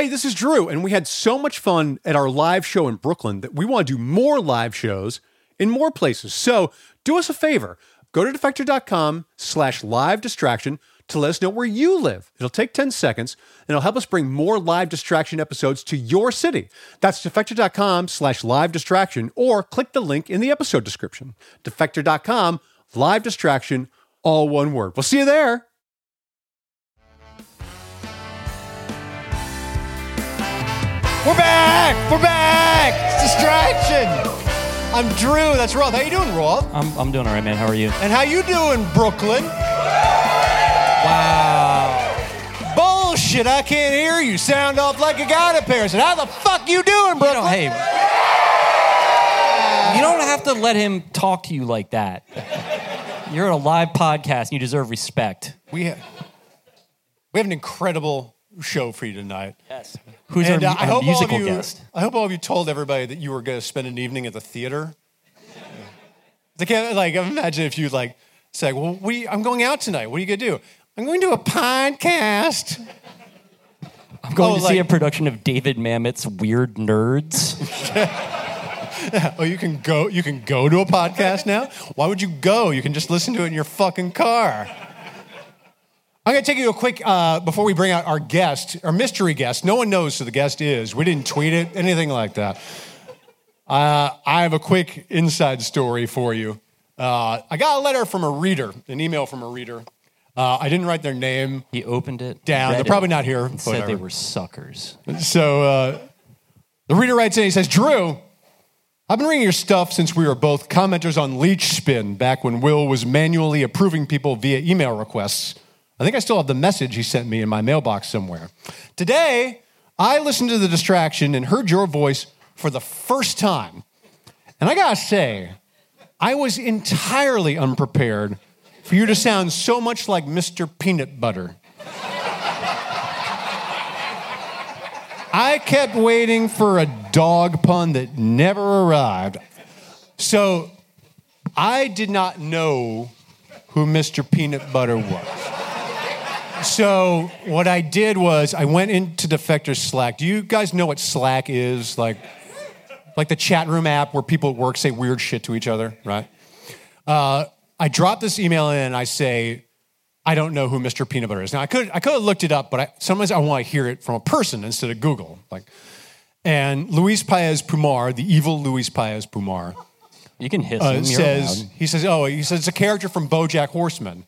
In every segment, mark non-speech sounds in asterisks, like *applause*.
Hey, this is Drew, and we had so much fun at our live show in Brooklyn that we want to do more live shows in more places. So do us a favor. Go to defector.com slash live distraction to let us know where you live. It'll take 10 seconds and it'll help us bring more live distraction episodes to your city. That's defector.com slash live distraction or click the link in the episode description. Defector.com, live distraction, all one word. We'll see you there. We're back! We're back! It's distraction! I'm Drew, that's Roth. How you doing, Roth? I'm, I'm doing all right, man. How are you? And how you doing, Brooklyn? Wow. Bullshit, I can't hear you. Sound off like a guy to Paris. And how the fuck you doing, You Brooklyn? don't, hey, you don't have to let him talk to you like that. You're on a live podcast and you deserve respect. We have, we have an incredible show for you tonight. Yes. Who's and our, uh, I our hope all of musical you, guest? I hope all of you told everybody that you were going to spend an evening at the theater. I can't like imagine if you like say, "Well, we I'm going out tonight. What are you going to do?" I'm going to a podcast. I'm going oh, to see a production of David Mamet's Weird Nerds. *laughs* Oh, you can go. You can go to a podcast now. Why would you go? You can just listen to it in your fucking car. I'm going to take you a quick uh, before we bring out our guest, our mystery guest. No one knows who the guest is. We didn't tweet it, anything like that. Uh, I have a quick inside story for you. Uh, I got a letter from a reader, an email from a reader. Uh, I didn't write their name He opened it. down. They're probably not here. said they were suckers. So uh, the reader writes in, he says, Drew, I've been reading your stuff since we were both commenters on Leech Spin back when Will was manually approving people via email requests. I think I still have the message he sent me in my mailbox somewhere. Today, I listened to the distraction and heard your voice for the first time. And I gotta say, I was entirely unprepared for you to sound so much like Mr. Peanut Butter. I kept waiting for a dog pun that never arrived. So I did not know who Mr. Peanut Butter was. So what I did was I went into Defector Slack. Do you guys know what Slack is? Like, like the chat room app where people at work say weird shit to each other, right? Uh, I drop this email in and I say, I don't know who Mr. Peanut Butter is. Now I could I could have looked it up, but I, sometimes I want to hear it from a person instead of Google. Like, and Luis Paez Pumar, the evil Luis Paez Pumar, You can hiss uh, him. Says allowed. he says, oh, he says it's a character from BoJack Horseman,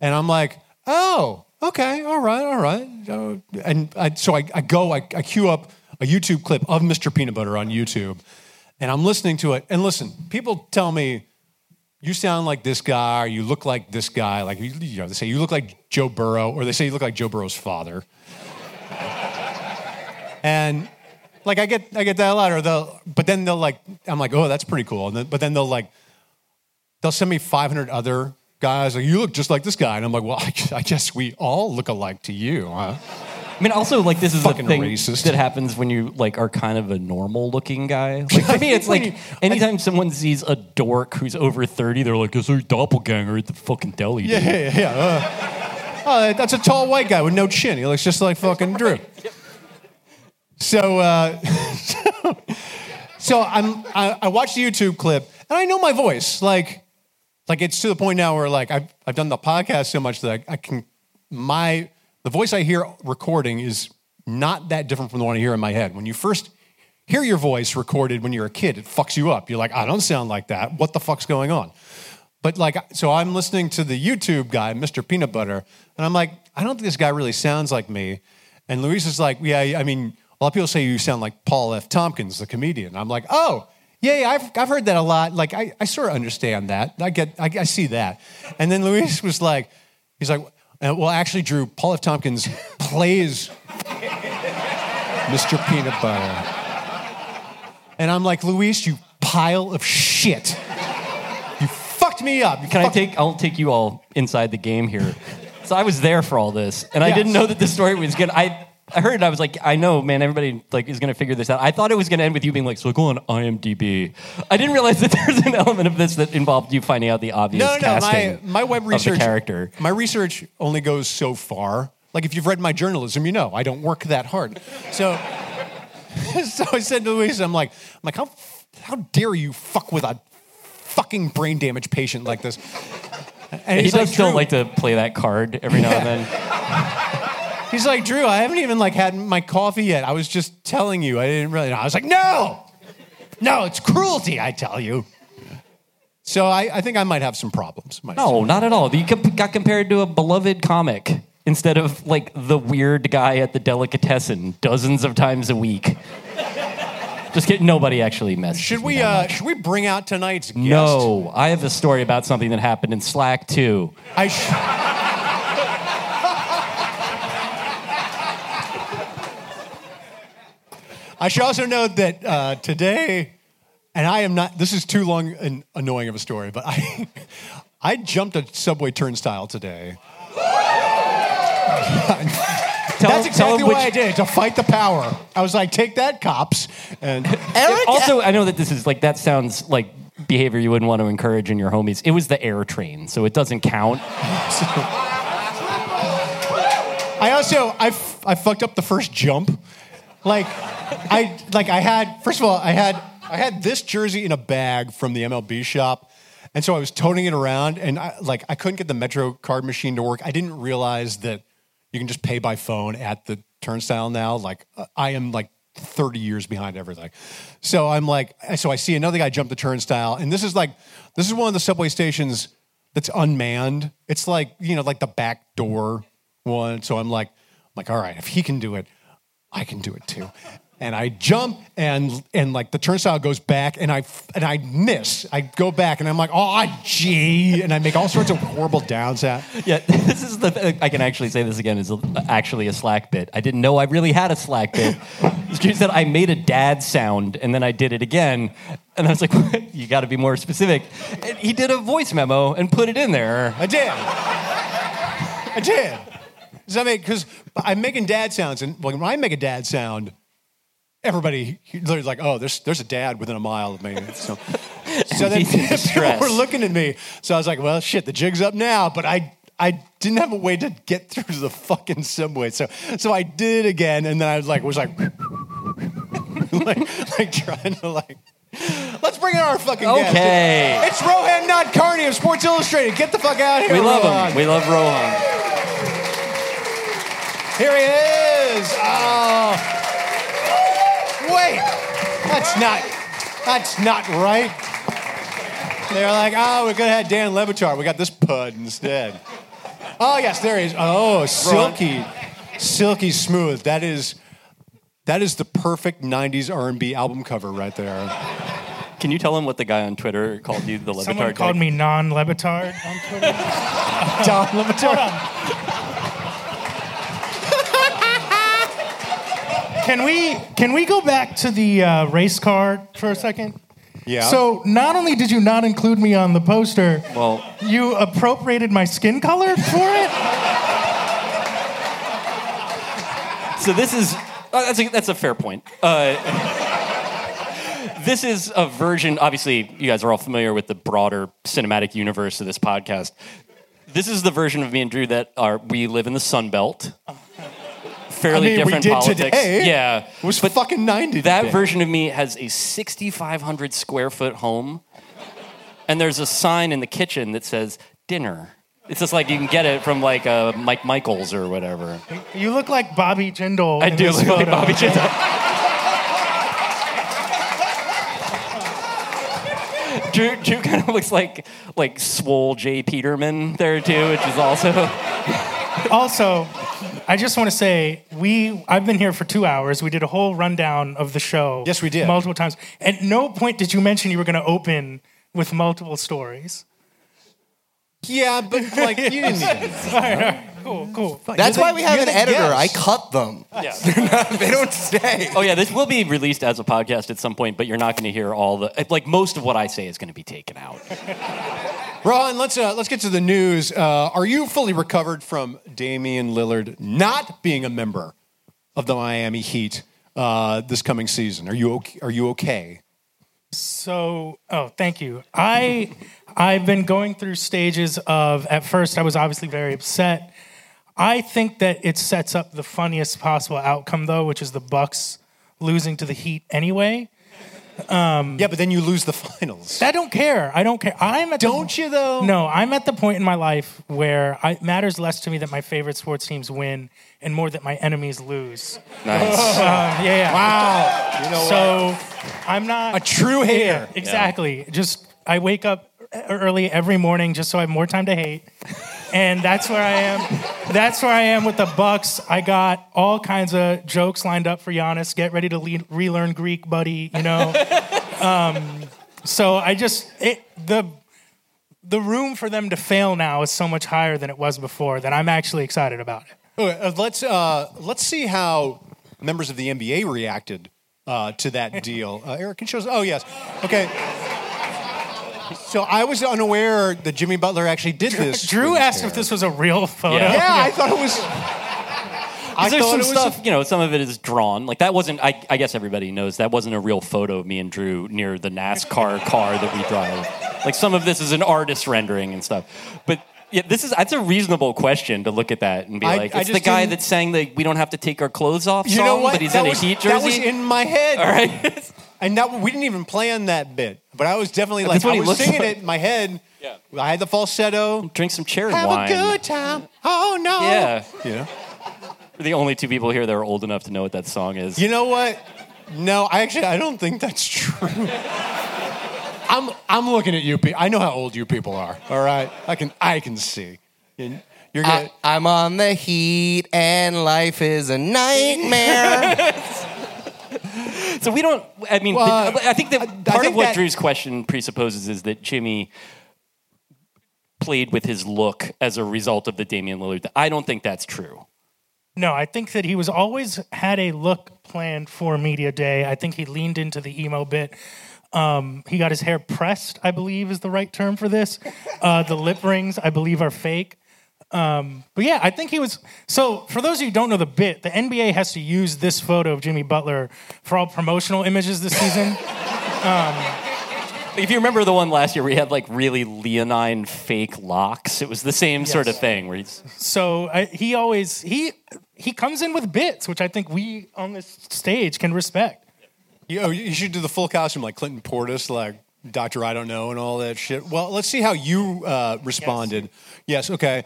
and I'm like, oh, okay, all right, all right, Uh, and I, so I, I go, I, I queue up a YouTube clip of Mr. Peanut Butter on YouTube, and I'm listening to it, and listen, people tell me. You sound like this guy, or you look like this guy. Like you know, they say you look like Joe Burrow, or they say you look like Joe Burrow's father. *laughs* and like I get I get that a lot, or they'll but then they'll like I'm like, oh, that's pretty cool. And then, but then they'll like they'll send me 500 other guys like you look just like this guy, and I'm like, well, I, I guess we all look alike to you, huh? I mean, also, like, this is Fucking thing racist. that happens when you, like, are kind of a normal-looking guy. *laughs* Like, to me, it's like, anytime someone sees a dork who's over 30, they're like, is there a doppelganger at the fucking deli? Yeah, dude?" yeah, yeah. Uh, oh, that's a tall white guy with no chin. He looks just like fucking *laughs* Drew. So, uh, *laughs* so I'm I, I watched the YouTube clip and I know my voice. Like, like it's to the point now where like I've I've done the podcast so much that I, I can my the voice I hear recording is not that different from the one I hear in my head. When you first hear your voice recorded when you're a kid, it fucks you up. You're like, I don't sound like that. What the fuck's going on? But like, so I'm listening to the YouTube guy, Mr. Peanut Butter, and I'm like, I don't think this guy really sounds like me. And Luis is like, yeah, I mean, a lot of people say you sound like Paul F. Tompkins, the comedian. I'm like, oh, yeah, yeah I've, I've heard that a lot. Like, I, I sort of understand that. I get, I, I see that. And then Luis was like, he's like, uh, well, actually, Drew, Paul F. Tompkins *laughs* plays Mr. Peanut Butter. And I'm like, Luis, you pile of shit. You fucked me up. You Can I take? I'll take you all inside the game here. So I was there for all this, and I Yes. didn't know that the story was good. I I heard it. I was like, I know, man. Everybody like is gonna figure this out. I thought it was gonna end with you being like, so go on IMDb. I didn't realize that *laughs* there's an element of this that involved you finding out the obvious No, no, no. My, my web research character. My research only goes so far. Like if you've read my journalism, you know I don't work that hard. So, *laughs* so I said to Luis, I'm like, I'm like, how how dare you fuck with a fucking brain damaged patient like this? And He does like, still like to play that card every now and then. *laughs* He's like, Drew, I haven't even like had my coffee yet. I was just telling you. I didn't really know. I was like, no, no, it's cruelty, I tell you. So I, I think I might have some problems. myself. No, not at all. You com- got compared to a beloved comic instead of like the weird guy at the delicatessen dozens of times a week. Just kidding. Nobody actually messed. Should we uh, should we bring out tonight's guest? No, I have a story about something that happened in Slack too. I sh- I should also note that uh, today, and I am not. This is too long and annoying of a story, but I, *laughs* I jumped a subway turnstile today. Tell, That's tell exactly him why I did it, to fight the power. I was like, take that, cops. And *laughs* Eric, Also, I know that this is like that sounds like behavior you wouldn't want to encourage in your homies. It was the air train, so it doesn't count. *laughs* I also I, f- I fucked up the first jump. Like I like I had first of all I had I had this jersey in a bag from the MLB shop. And so I was toting it around and I like I couldn't get the Metro card machine to work. I didn't realize that you can just pay by phone at the turnstile now. Like I am like 30 years behind everything. So I'm like so I see another guy jump the turnstile and this is like this is one of the subway stations that's unmanned. It's like, you know, like the back door one. So I'm like, I'm like, all right, if he can do it, I can do it too. And I jump and and like the turnstile goes back and I and I miss. I go back and I'm like, oh gee, and I make all sorts of horrible downs at. Yeah, *laughs* this is the. I can actually say this again. Is actually a Slack bit. I didn't know I really had a Slack bit. Stu said I made a dad sound, and then I did it again, and I was like, *laughs* "You got to be more specific." And he did a voice memo and put it in there. I did. I did. Does that make because I'm making dad sounds and when I make a dad sound, everybody literally like, oh, there's there's a dad within a mile of me. So, *laughs* so then people *laughs* were looking at me. So I was like, well, shit, the jig's up now. But I I didn't have a way to get through the fucking subway. So so I did it again, and then I was like was like *laughs* like like trying to like. Let's bring in our fucking guest. Okay. It's Rohan Nadkarni of Sports Illustrated. Get the fuck out of here. We love Rohan. him. We love Rohan. Here he is. Oh. Wait. That's not that's not right. They're like, oh, we're gonna have Dan Le Batard. We got this pud instead. Oh yes, there he is. Oh, silky, silky smooth. That is that is the perfect '90s R&B album cover right there. Can you tell him what the guy on Twitter called you? The Le Batard Someone guy? called me non-Lebitard on Twitter. *laughs* Don Le Batard. Can we can we go back to the uh, race card for a second? Yeah. So not only did you not include me on the poster, Well, you appropriated my skin color for it. So this is uh, that's a, that's a fair point. Uh, this is a version. Obviously, you guys are all familiar with the broader cinematic universe of this podcast. This is the version of me and Drew that are we live in the Sun Belt. Fairly I mean, we did politics. today. Yeah, It was fucking 90. that today. version of me has a 6,500 square foot home, and there's a sign in the kitchen that says dinner. It's just like you can get it from like uh, Mike Michaels or whatever. You look like Bobby Jindal. I do look like. Bobby Jindal. Drew, Drew kind of looks like like swole J. Peterman there too, which is also Also, I just want to say we I've been here for two hours. We did a whole rundown of the show. Yes, we did. multiple times. At no point did you mention you were going to open with multiple stories. Yeah, but like you didn't need. All right, all right, cool, cool. That's You're why the- we have an the editor. I cut them. yeah. *laughs* they don't stay. Oh yeah, this will be released as a podcast at some point, but you're not going to hear all the like most of what I say is going to be taken out. *laughs* Ron, let's uh, let's get to the news. Uh, are you fully recovered from Damian Lillard not being a member of the Miami Heat uh, this coming season? Are you okay? Are you okay? So, oh, thank you. I I've been going through stages of at first I was obviously very upset. I think that it sets up the funniest possible outcome, though, which is the Bucks losing to the Heat anyway. Yeah, but then you lose the finals. I don't care. I don't care. I'm at Don't the, you though? No, I'm at the point in my life where I, it matters less to me that my favorite sports teams win and more that my enemies lose. Nice. *laughs* Uh, yeah, yeah. Wow. You know So I'm not A true hater. Exactly. Just I wake up early every morning just so I have more time to hate. And that's where I am. That's where I am with the Bucks. I got all kinds of jokes lined up for Giannis. Get ready to le- relearn Greek, buddy. You know. *laughs* um, so I just it, the the room for them to fail now is so much higher than it was before. That I'm actually excited about it. Okay, uh, let's uh, let's see how members of the NBA reacted uh, to that deal. Uh, Eric can show us. Oh yes, okay. So I was unaware that Jimmy Butler actually did this. Drew asked if this was a real photo. Yeah. I thought it was. *laughs* I There's thought some it was stuff, you know, some of it is drawn. Like that wasn't. I, I guess everybody knows that wasn't a real photo of me and Drew near the NASCAR *laughs* car that we drive. Like some of this is an artist rendering and stuff. But yeah, this is that's a reasonable question to look at that and be I- like, I it's the just guy didn't- that sang the "We don't have to take our clothes off" You song, know what? but he's that in was, a Heat jersey. That was in my head. All right. *laughs* And that we didn't even plan that bit, but I was definitely like That's what I he was looks singing like. it in my head. Yeah. I had the falsetto. Drink some cherry Have wine. a good time. Oh no. Yeah. Yeah. We're the only two people here that are old enough to know what that song is. You know what? No, I actually I don't think that's true. I'm I'm looking at you people. I know how old you people are. All right, I can I can see. And You're gonna. I, I'm on the heat and life is a nightmare. *laughs* So we don't. I mean, Well, but I think that I- I part think of what that- Drew's question presupposes is that Jimmy played with his look as a result of the Damian Lillard. I don't think that's true. No, I think that he was always had a look planned for media day. I think he leaned into the emo bit. Um, he got his hair pressed, I believe is the right term for this. Uh, the lip rings, I believe, are fake. Um, but yeah, I think he was. So for those of you who don't know the bit, the NBA has to use this photo of Jimmy Butler for all promotional images this season. *laughs* If you remember the one last year where he had like really leonine fake locks, it was the same sort of thing where he's. So I, he always he he comes in with bits, which I think we on this stage can respect. You, oh, you should do the full costume like Clinton Portis, like Doctor I Don't Know, and all that shit. Well, let's see how you uh, responded. Yes. okay.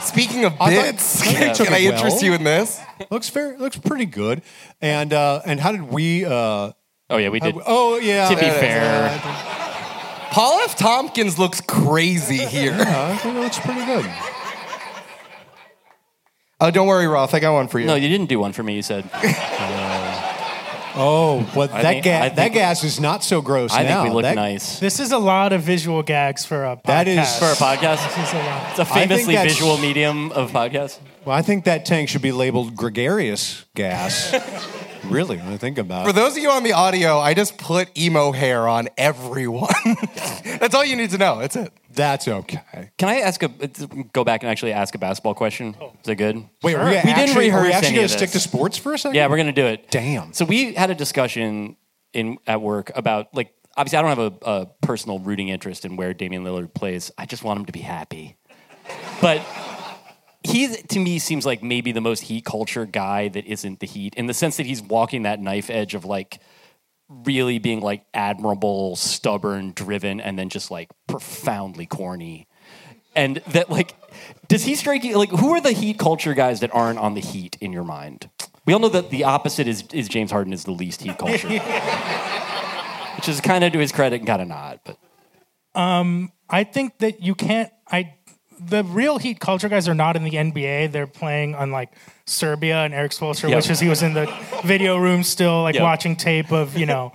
Speaking of I thought- bits, I thought you can, took I it interest well. you in this? Looks fair. Looks pretty good. And uh, and how did we? Uh, Oh yeah, we did. oh yeah. to be fair, Paul F. Tompkins looks crazy here. I think it looks pretty good. Oh, don't worry, Roth. I got one for you. no, you didn't do one for me. You said. *laughs* Oh, but I that think- gas that think- gas is not so gross I now. think we look That- nice This is a lot of visual gags for a podcast. That is- for a podcast. This is a lot. It's a think famously that's- visual medium of podcast. Well, I think that tank should be labeled gregarious gas. *laughs* really, when I think about For it. those of you on the audio, I just put emo hair on everyone. *laughs* That's all you need to know. That's it. That's okay. Can I ask a go back and actually ask a basketball question? Oh. Is that good? Wait, are we, We didn't actually, are we rehearse actually going to stick to sports for a second? Yeah, we're gonna do it. Damn. So we had a discussion in at work about like obviously I don't have a, a personal rooting interest in where Damian Lillard plays. I just want him to be happy. But he to me seems like maybe the most heat culture guy that isn't the heat in the sense that he's walking that knife edge of like really being like admirable, stubborn, driven, and then just like profoundly corny. And that like does he strike you like who are the heat culture guys that aren't on the heat in your mind? We all know that the opposite is is James Harden is the least heat culture. *laughs* Which is kind of to his credit and kind of not, but um, I think that you can't. I the real Heat culture guys are not in the NBA. They're playing on like Serbia and Erik Spoelstra, Yep. which is he was in the video room still, like Yep. watching tape of you know.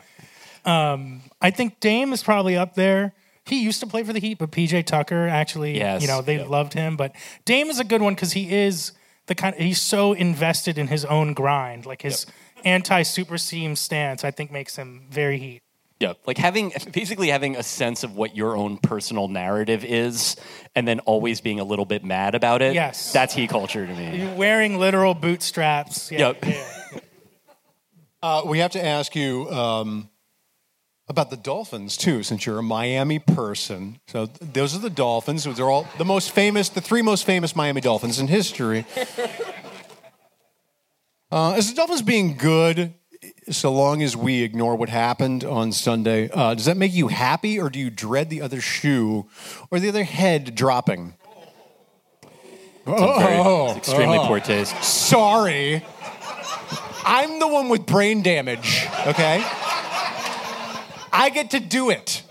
Um, I think Dame is probably up there. He used to play for the Heat, but PJ Tucker actually, Yes. you know, they Yep. loved him. But Dame is a good one because he is the kind. He's so invested in his own grind, like his anti super team stance. I think makes him very Heat. Yeah, like having basically having a sense of what your own personal narrative is, and then always being a little bit mad about it. Yes. that's he culture to me. You're wearing literal bootstraps. Yeah, Yep. yeah. *laughs* Uh, we have to ask you. Um, about the Dolphins too, since you're a Miami person. So those are the Dolphins. They're all the most famous, the three most famous Miami Dolphins in history. *laughs* Uh, is the Dolphins being good so long as we ignore what happened on Sunday? Uh, does that make you happy, or do you dread the other shoe or the other head dropping? Very- Oh, it's extremely poor taste. Sorry. I'm the one with brain damage, okay? I get to do it.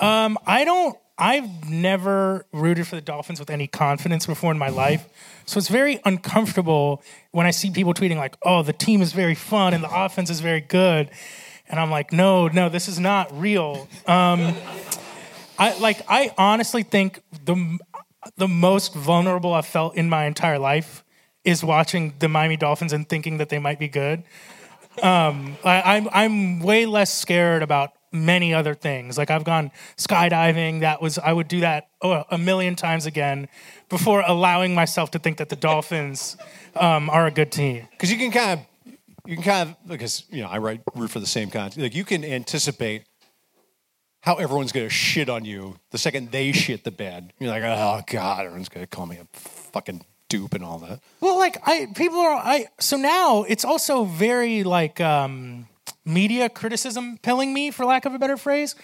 I don't. I've never rooted for the Dolphins with any confidence before in my life, so it's very uncomfortable when I see people tweeting like, "Oh, the team is very fun and the offense is very good," and I'm like, "No, no, this is not real." Um, I like. I honestly think the the most vulnerable I've felt in my entire life is watching the Miami Dolphins and thinking that they might be good. Um, I, I'm I'm way less scared about many other things. Like I've gone skydiving. That was I would do that oh, a million times again before allowing myself to think that the Dolphins um, are a good team. Because you can kind of, you can kind of, because, you know, I write, root for the same kind. Like, you can anticipate how everyone's going to shit on you the second they shit the bed. You're like, oh, God, everyone's going to call me a fucking dupe and all that. Well, like I people are I so now it's also very like um, media criticism pilling me for lack of a better phrase.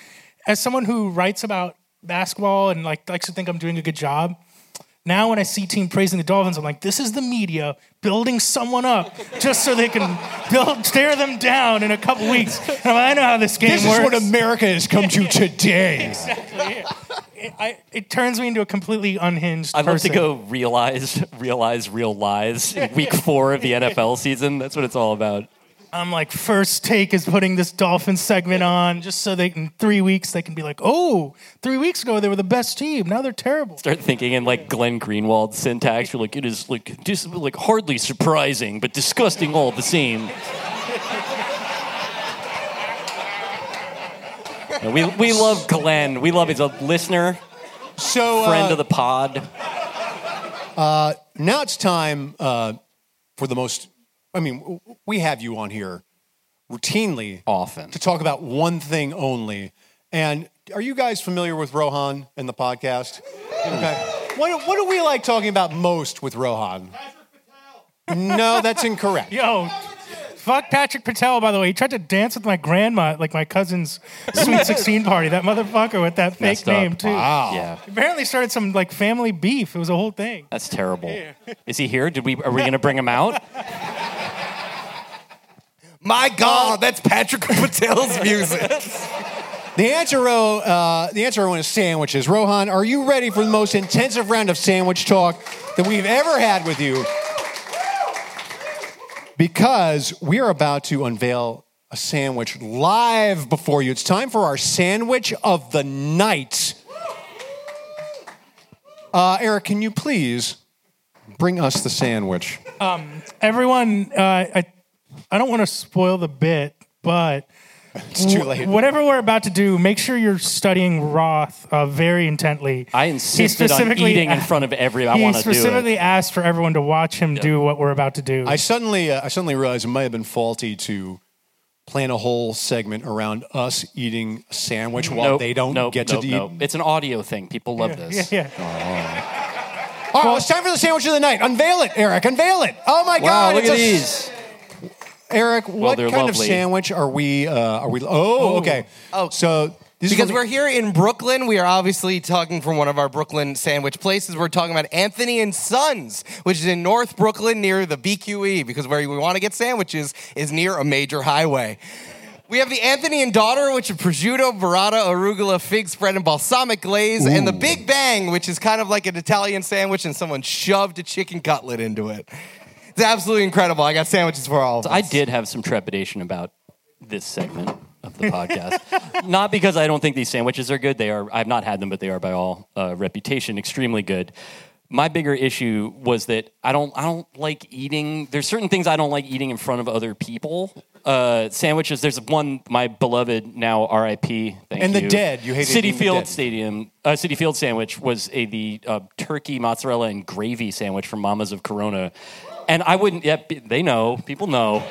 As someone who writes about basketball and like likes to think I'm doing a good job. Now when I see team praising the Dolphins, I'm like, this is the media building someone up just so they can build tear them down in a couple weeks. And I'm like, I know how this game This works. is what America has come to *laughs* today. it, I, it turns me into a completely unhinged I'd love to go realize *laughs* realize real lies week *laughs* four of the NFL season. That's what it's all about. I'm like, first take is putting this Dolphin segment on just so they in three weeks, they can be like, oh, three weeks ago they were the best team. Now they're terrible. Start thinking in like Glenn Greenwald syntax. You're like, it is like just like hardly surprising, but disgusting all the same. *laughs* We, we love Glenn. We love he's a listener, So, friend uh, of the pod. now it's time uh, for the most, I mean, we have you on here routinely Often. to talk about one thing only. And are you guys familiar with Rohan and the podcast? Okay. What, what do we like talking about most with Rohan? No, that's incorrect. Yo, fuck Patrick Patel, by the way. He tried to dance with my grandma at like my cousin's Sweet 16 party. That motherfucker with that fake Messed up. name, too. Yeah, Apparently started some like family beef. It was a whole thing. that's terrible. Is he here? Did we? Are we going to bring him out? *laughs* My God, that's Patrick Patel's music. The answer, Ro, uh, the answer Rohan, is sandwiches. Rohan, are you ready for the most intensive round of sandwich talk that we've ever had with you? Because we are about to unveil a sandwich live before you. It's time for our sandwich of the night. Uh, Eric, can you please bring us the sandwich? Everyone, uh, I, I don't want to spoil the bit, but *laughs* It's too late. Whatever we're about to do, make sure you're studying Roth uh, very intently. I He insisted on specifically- eating in front of every. I he want to do it. specifically asked for everyone to watch him do what we're about to do. I suddenly, uh, I suddenly realized it might have been faulty to plan a whole segment around us eating a sandwich while Nope, they don't nope, get nope, to nope. eat. It's an audio thing. People love yeah, this. yeah. *laughs* All right, it's time for the sandwich of the night. Unveil it, Eric. Unveil it. Oh my Wow, God! look it's at a- these. Eric. What they're kind of lovely. sandwich are we? Uh, are we? Oh, okay. Oh. so this is Because what we're here in Brooklyn, we are obviously talking from one of our Brooklyn sandwich places. We're talking about Anthony and Sons, which is in North Brooklyn near the BQE, because where we want to get sandwiches is near a major highway. We have the Anthony and Daughter, which is prosciutto, burrata, arugula, fig spread, and balsamic glaze, and the Big Bang, which is kind of like an Italian sandwich, and someone shoved a chicken cutlet into it. It's absolutely incredible. I got sandwiches for all of us. I did have some trepidation about this segment of the podcast. *laughs* not because I don't think these sandwiches are good. They are. I've not had them, but they are by all uh, reputation extremely good. My bigger issue was that I don't. I don't like eating. There's certain things I don't like eating in front of other people. Uh, sandwiches. There's one. My beloved now R.I.P. Thank And the dead. You hated Citi Field. Stadium. Uh, Citi Field sandwich was a the uh, turkey mozzarella and gravy sandwich from Mamas of Corona, and I wouldn't. Yep, they know. People know.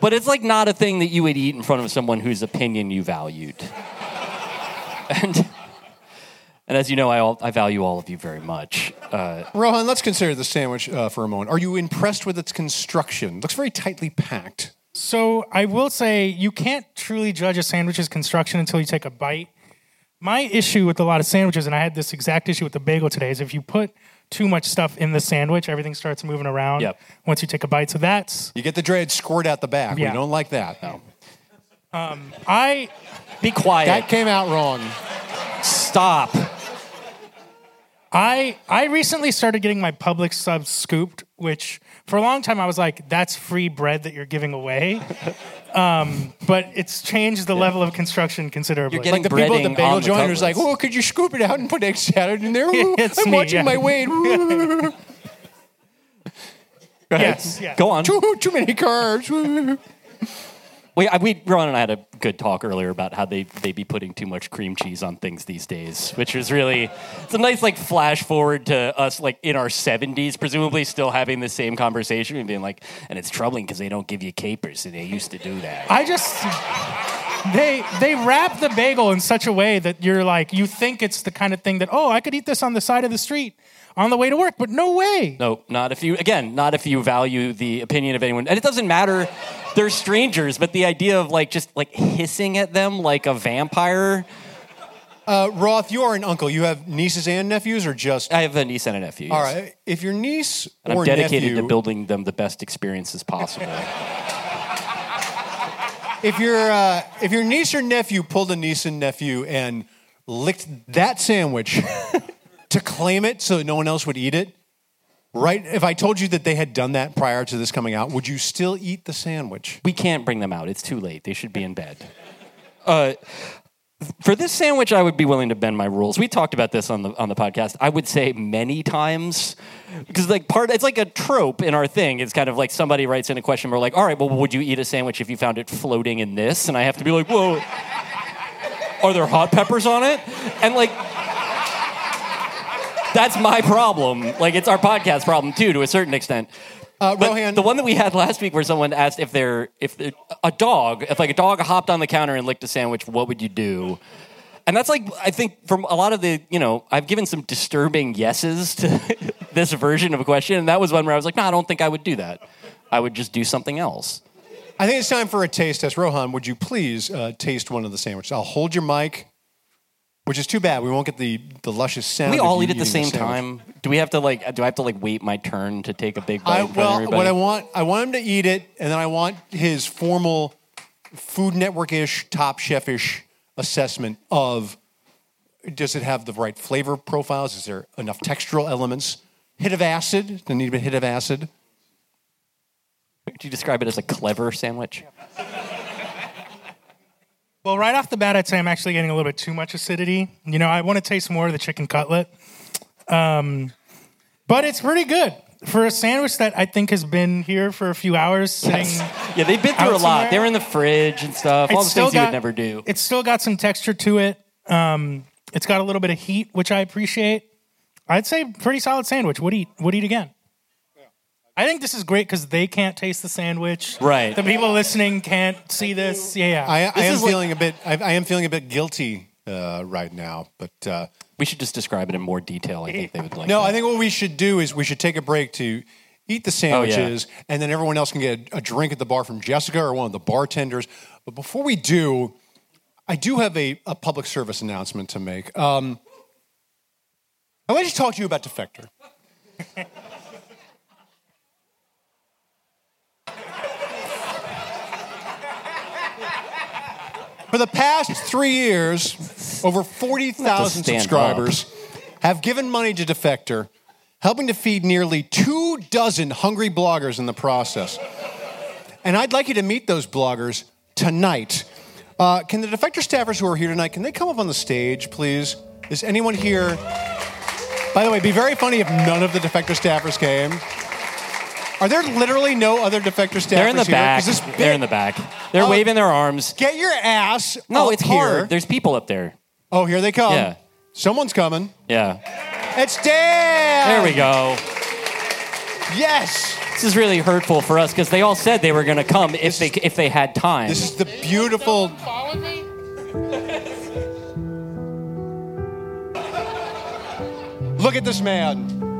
but it's like not a thing that you would eat in front of someone whose opinion you valued. *laughs* and and as you know, I, all, I value all of you very much. Uh, Rohan, let's consider the sandwich uh, for a moment. Are you impressed with its construction? looks very tightly packed. So I will say you can't truly judge a sandwich's construction until you take a bite. My issue with a lot of sandwiches, and I had this exact issue with the bagel today, is if you put too much stuff in the sandwich, everything starts moving around Yep. once you take a bite. So that's You get the dread squirt out the back. Yeah. We don't like that. Um, I be quiet. That came out wrong. Stop. I I recently started getting my Publix subs scooped, which for a long time I was like, that's free bread that you're giving away. Um, but it's changed the level of construction considerably. You're getting Like the people at the breading bagel on the joint who's like, oh, could you scoop it out and put egg salad in there? *laughs* Ooh, It's I'm me, watching yeah. my weight. *laughs* *laughs* Yes, yeah. Go on. too, too many carbs. We, we, Ron and I had a good talk earlier about how they they be putting too much cream cheese on things these days, which is really it's a nice like flash forward to us like in our seventies, presumably still having the same conversation and being like, and it's troubling because they don't give you capers and they used to do that. I just they they wrap the bagel in such a way that you're like you think it's the kind of thing that oh I could eat this on the side of the street on the way to work, but no way. No, not if you again, not if you value the opinion of anyone. And it doesn't matter they're strangers, but the idea of like just like hissing at them like a vampire. Uh, Roth, you are an uncle. You have nieces and nephews, or just I have a niece and a nephew. yes. all right? If your niece And or I'm dedicated nephew, to building them the best experiences possible. *laughs* if your uh, if your niece or nephew pulled a niece and nephew and licked that sandwich to claim it so that no one else would eat it, right? If I told you that they had done that prior to this coming out, would you still eat the sandwich? we can't bring them out. It's too late. They should be in bed. *laughs* Uh, for this sandwich, I would be willing to bend my rules. We talked about this on the on the podcast. I would say many times because like part it's like a trope in our thing. It's kind of like somebody writes in a question. We're like, all right, well, would you eat a sandwich if you found it floating in this? And I have to be like, whoa, are there hot peppers on it? And like. That's my problem. Like it's our podcast problem too, to a certain extent. Uh, But Rohan, the one that we had last week, where someone asked if they're if they're, a dog, if like a dog hopped on the counter and licked a sandwich, what would you do? And that's like I think from a lot of the you know I've given some disturbing yeses to *laughs* this version of a question, and that was one where I was like, no, I don't think I would do that. I would just do something else. I think it's time for a taste test. Rohan, would you please uh, taste one of the sandwiches? I'll hold your mic, which is too bad. We won't get the, the luscious sound. we of all you eat at the eating same sandwich. time. Do we have to like? Do I have to like wait my turn to take a big bite? I, in front of well, everybody? what I want, I want him to eat it, and then I want his formal Food Network-ish, Top Chef-ish assessment of does it have the right flavor profiles? Is there enough textural elements? Hit of acid? It need a hit of acid? Would you describe it as a clever sandwich? *laughs* Well, right off the bat, I'd say I'm actually getting a little bit too much acidity. You know, I want to taste more of the chicken cutlet. Um, but it's pretty good for a sandwich that I think has been here for a few hours sitting. Yeah, they've been through a lot. They're in the fridge and stuff. All the things you would never do. It's still got some texture to it. Um, it's got a little bit of heat, which I appreciate. I'd say pretty solid sandwich. Would eat. Would eat again. I think this is great because they can't taste the sandwich. Right. The people listening can't see this. Yeah, yeah. I, I am is like- feeling a bit. I, I am feeling a bit guilty uh, right now, but. Uh, We should just describe it in more detail. I think they would like. No, that. I think what we should do is we should take a break to eat the sandwiches, and then everyone else can get a, a drink at the bar from Jessica or one of the bartenders. But before we do, I do have a, a public service announcement to make. Um, I'd like to talk to you about Defector. *laughs* For the past three years, over 40,000 stand subscribers have given money to Defector, helping to feed nearly two dozen hungry bloggers in the process. And I'd like you to meet those bloggers tonight. Uh, can the Defector staffers who are here tonight, can they come up on the stage, please? Is anyone here? By the way, it'd be very funny if none of the Defector staffers came. Are there literally no other Defector staffers they're in the here? back. 'Cause this They're in the back. They're Oh. waving their arms. Get your ass. No, up it's here. hard. There's people up there. Oh, here they come. Yeah. Someone's coming. Yeah. It's Dan. There we go. Yes. This is really hurtful for us because they all said they were going to come if they if they had time. This is the beautiful. Look at this man.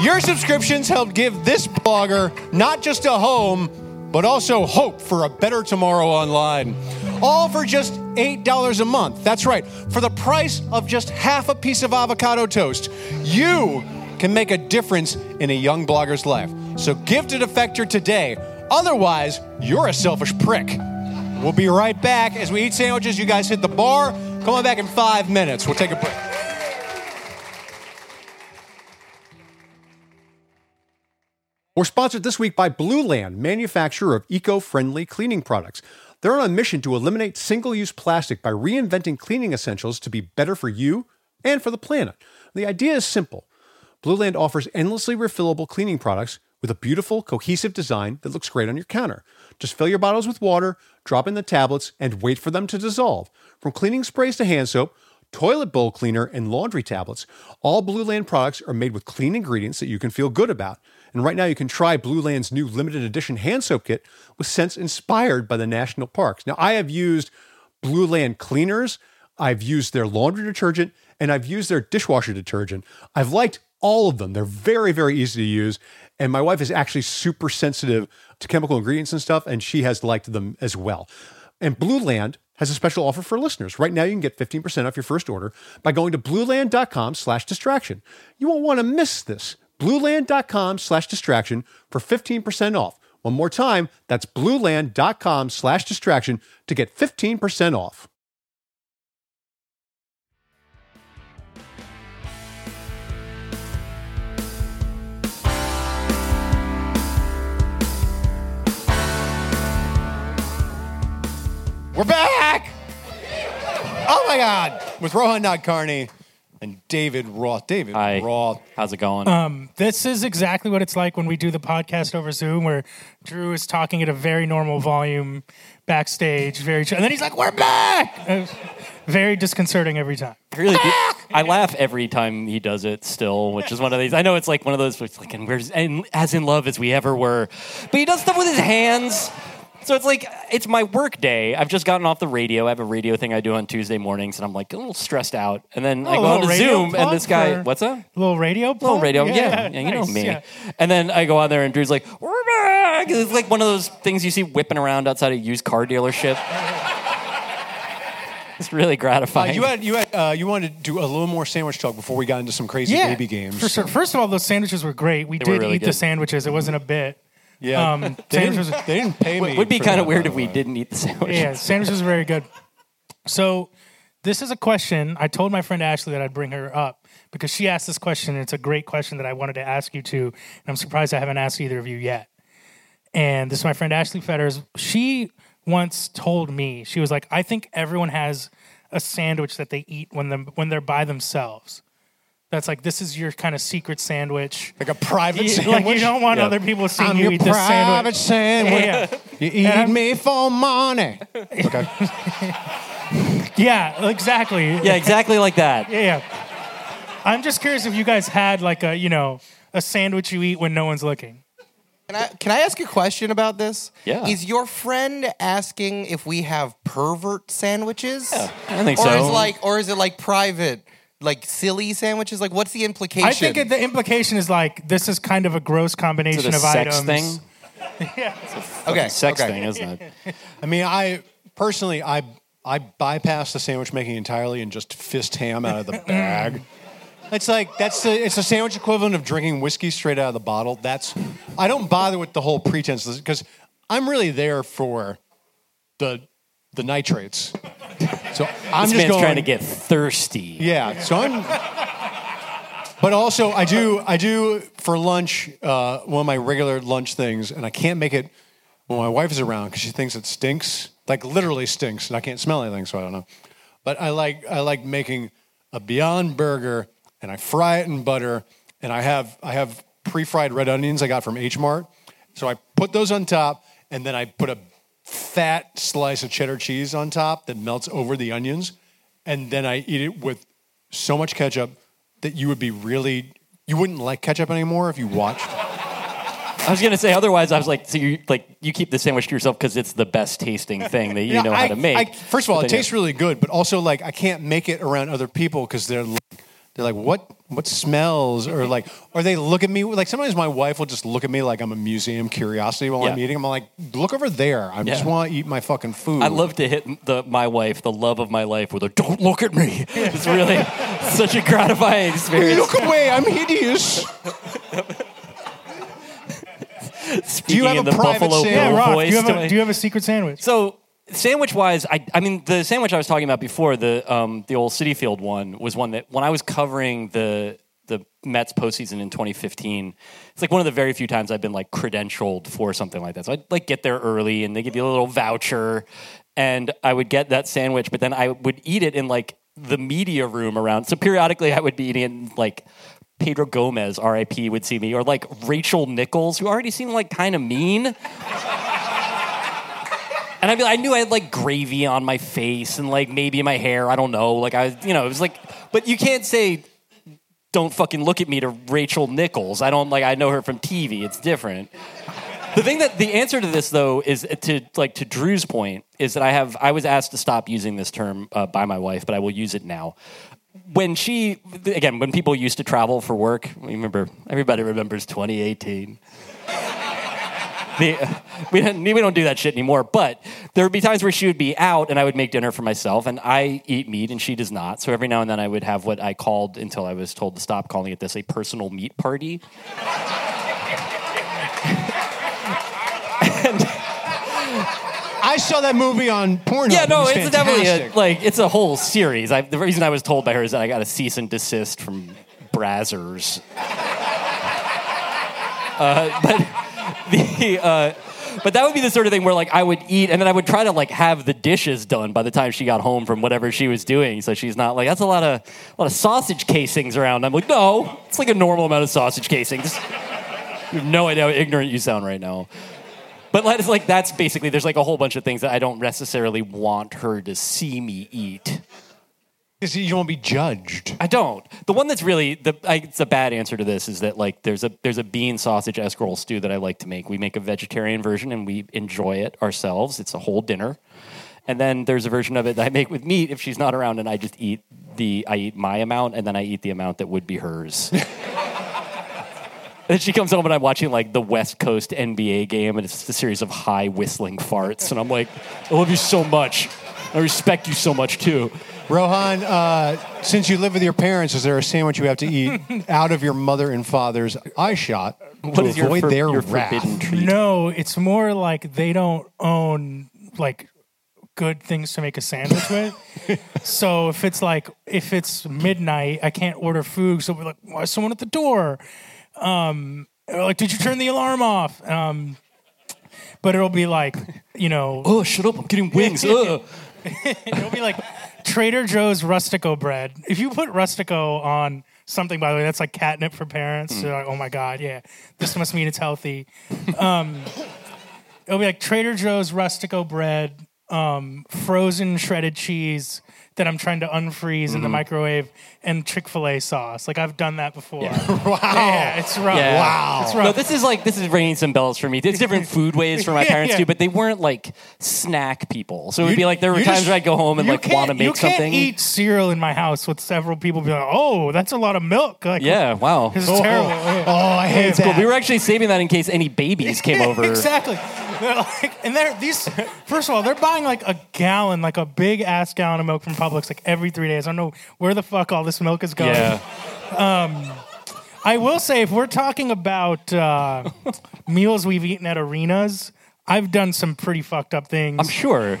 Your subscriptions help give this blogger not just a home, but also hope for a better tomorrow online. All for just $8 a month. That's right. For the price of just half a piece of avocado toast, you can make a difference in a young blogger's life. So give to Defector today. Otherwise, you're a selfish prick. We'll be right back as we eat sandwiches. You guys hit the bar. Come on back in five minutes. We'll take a break. We're sponsored this week by Blueland, manufacturer of eco friendly cleaning products. They're on a mission to eliminate single use plastic by reinventing cleaning essentials to be better for you and for the planet. The idea is simple Blueland offers endlessly refillable cleaning products with a beautiful, cohesive design that looks great on your counter. Just fill your bottles with water, drop in the tablets, and wait for them to dissolve. From cleaning sprays to hand soap, toilet bowl cleaner, and laundry tablets, all Blueland products are made with clean ingredients that you can feel good about. And right now, you can try Blueland's new limited edition hand soap kit with scents inspired by the national parks. Now, I have used Blueland cleaners, I've used their laundry detergent, and I've used their dishwasher detergent. I've liked all of them. They're very, very easy to use. And my wife is actually super sensitive to chemical ingredients and stuff, and she has liked them as well. And Blueland has a special offer for listeners. Right now, you can get 15% off your first order by going to blueland.com slash distraction. You won't want to miss this. Blueland.com slash distraction for 15% off. One more time, that's blueland.com slash distraction to get 15% off. We're back! Oh my God! With Rohan Nadkarni and David Roth. David Hi. Roth. How's it going? Um, this is exactly what it's like when we do the podcast over Zoom, where Drew is talking at a very normal volume backstage, very, and then he's like, "We're back!" Uh, *laughs* very disconcerting every time. I really do. *laughs* I laugh every time he does it still, which is one of these. I know it's like one of those, where it's like, and we're and as in love as we ever were. But he does stuff with his hands. So it's like, it's my work day. I've just gotten off the radio. I have a radio thing I do on Tuesday mornings, and I'm like a little stressed out. And then I Oh, a go on to Zoom, and this guy, what's up? little radio, Little radio, yeah, yeah, you know me. yeah. And then I go on there, and Drew's like, "We're back." It's like one of those things you see whipping around outside a used car dealership. *laughs* it's really Uh, gratifying. you had you had uh, you wanted to do a little more sandwich talk before we got into some crazy Yeah, baby games. For sure. First of all, those sandwiches were great. We were did really eat the sandwiches. It wasn't a bit. Yeah, Um, they, didn't, sandwiches- they didn't pay me. it would be kind of weird if we didn't eat the sandwich. Yeah, sandwiches was very good. So, this is a question. I told my friend Ashley that I'd bring her up because she asked this question. And it's a great question that I wanted to ask you too. And I'm surprised I haven't asked either of you yet. And this is my friend Ashley Fetters. She once told me, she was like, I think everyone has a sandwich that they eat when, them, when they're by themselves. That's like, this is your kind of secret sandwich. like a private You- sandwich. like, you don't want Yeah. other people seeing I'm you your eat this private sandwich. sandwich. Yeah. You eat And I'm- me for money. Okay. *laughs* Yeah, exactly. Yeah, exactly like that. Yeah, yeah. I'm just curious if you guys had like a, you know, a sandwich you eat when no one's looking. Can I, can I ask a question about this? Yeah. Is your friend asking if we have pervert sandwiches? I think or so. Is like, or is it like private, like silly sandwiches? Like, what's the implication? I think it, the implication is like this is kind of a gross combination Is it a of sex items. thing? *laughs* okay. Sex okay. thing, isn't it? *laughs* I mean, I personally, I I bypass the sandwich making entirely and just fist ham out of the *laughs* bag. It's like that's the it's a sandwich equivalent of drinking whiskey straight out of the bottle. That's I don't bother with the whole pretense because I'm really there for the the nitrates. So I'm This just man's going, trying to get thirsty. Yeah, so I'm. But also, I do I do for lunch uh, one of my regular lunch things, and I can't make it when my wife is around because she thinks it stinks, like literally stinks, and I can't smell anything, so I don't know. But I like I like making a Beyond Burger, and I fry it in butter, and I have I have pre-fried red onions I got from H Mart, so I put those on top, and then I put a fat slice of cheddar cheese on top that melts over the onions, and then I eat it with so much ketchup that you would be really you wouldn't like ketchup anymore if you watched? I was gonna say otherwise. I was like, so you like you keep the sandwich to yourself because it's the best tasting thing that you *laughs* know how I, to make. I, first of all, it tastes really good, but also like I can't make it around other people because they're like, they're like, what what smells or like, or they look at me like sometimes my wife will just look at me like I'm a museum curiosity while I'm eating. I'm like, look over there. I just want to eat my fucking food. I love to hit the my wife, the love of my life, with a "Don't look at me." It's really *laughs* such a gratifying experience. Look away! I'm hideous. *laughs* Speaking have in a the private Buffalo sandwich? Yeah, Bill Rock, do you, have to a, do you have a secret sandwich? So sandwich wise, I, I mean the sandwich I was talking about before, the um, the old Citi Field one was one that when I was covering the the Mets postseason in 2015, it's like one of the very few times I've been like credentialed for something like that. So I'd like get there early and they give you a little voucher, and I would get that sandwich, but then I would eat it in like the media room around. So periodically I would be eating it in like. Pedro Gomez, RIP, would see me, or like Rachel Nichols, who already seemed like kind of mean. And I'd be—I knew I had like gravy on my face and like maybe my hair. I don't know. Like I, you know, it was like, but you can't say, don't fucking look at me to Rachel Nichols. I don't like, I know her from TV. It's different. The thing that the answer to this though is to like to Drew's point is that I have I was asked to stop using this term uh, by my wife, but I will use it now. When she again, when people used to travel for work, remember everybody remembers 2018 *laughs* the, we, don't, we don't do that shit anymore. But there would be times where she would be out and I would make dinner for myself, and I eat meat and she does not. So every now and then I would have what I called, until I was told to stop calling it this, a personal meat party. *laughs* and, I saw that movie on Pornhub. Yeah, no, It it's definitely a, like it's a whole series. I, the reason I was told by her is that I got a cease and desist from Brazzers. uh, but *laughs* the uh, but that would be the sort of thing where like I would eat and then I would try to like have the dishes done by the time she got home from whatever she was doing, so she's not like that's a lot of a lot of sausage casings around. I'm like, no, it's like a normal amount of sausage casings. You have no idea how ignorant you sound right now. But it's like that's basically there's like a whole bunch of things that I don't necessarily want her to see me eat. You won't be judged. I don't. The one that's really the I, it's a bad answer to this is that like there's a there's a bean sausage escarole stew that I like to make. We make a vegetarian version and we enjoy it ourselves. It's a whole dinner. And then there's a version of it that I make with meat if she's not around and I just eat the I eat my amount and then I eat the amount that would be hers. *laughs* And she comes home and I'm watching like the West Coast NBA game, and it's a series of high whistling farts. And I'm like, I love you so much. I respect you so much too. Rohan, uh, since you live with your parents, is there a sandwich you have to eat out of your mother and father's eye shot What to is your, avoid for- their your wrath? forbidden treat? No, it's more like they don't own like good things to make a sandwich with. *laughs* so if it's like if it's midnight, I can't order food. So we're like, why is someone at the door? Um, or like, did you turn the alarm off? Um, but it'll be like, you know, Oh, shut up! I'm getting wings. *laughs* Ugh. *laughs* it'll be like Trader Joe's Rustico bread. If you put Rustico on something, by the way, that's like catnip for parents. They're like, oh my god, yeah, this must mean it's healthy. Um, *laughs* it'll be like Trader Joe's Rustico bread, um, frozen shredded cheese that I'm trying to unfreeze in the mm-hmm. microwave, and Chick Fil A sauce. Like I've done that before. *laughs* Wow. Yeah, it's rough. Yeah. Wow. it's No, this is like this is ringing some bells for me. There's different *laughs* food ways for my Yeah, parents yeah. too, but they weren't like snack people. So it would You- be like there were times just- where I'd go home and like want to make you can't something. eat cereal in my house with several people being like, "Oh, that's a lot of milk." Like, Yeah, wow. it's oh, oh, terrible. oh, oh, I hate Cool. that. We were actually saving that in case any babies *laughs* came over. exactly. *laughs* They're like, and they're these. First of all, they're buying like a gallon, like a big ass gallon of milk from Publix, like every three days. I don't know where the fuck all this milk is going. Yeah. I will say, if we're talking about uh, *laughs* meals we've eaten at arenas, I've done some pretty fucked up things. I'm sure.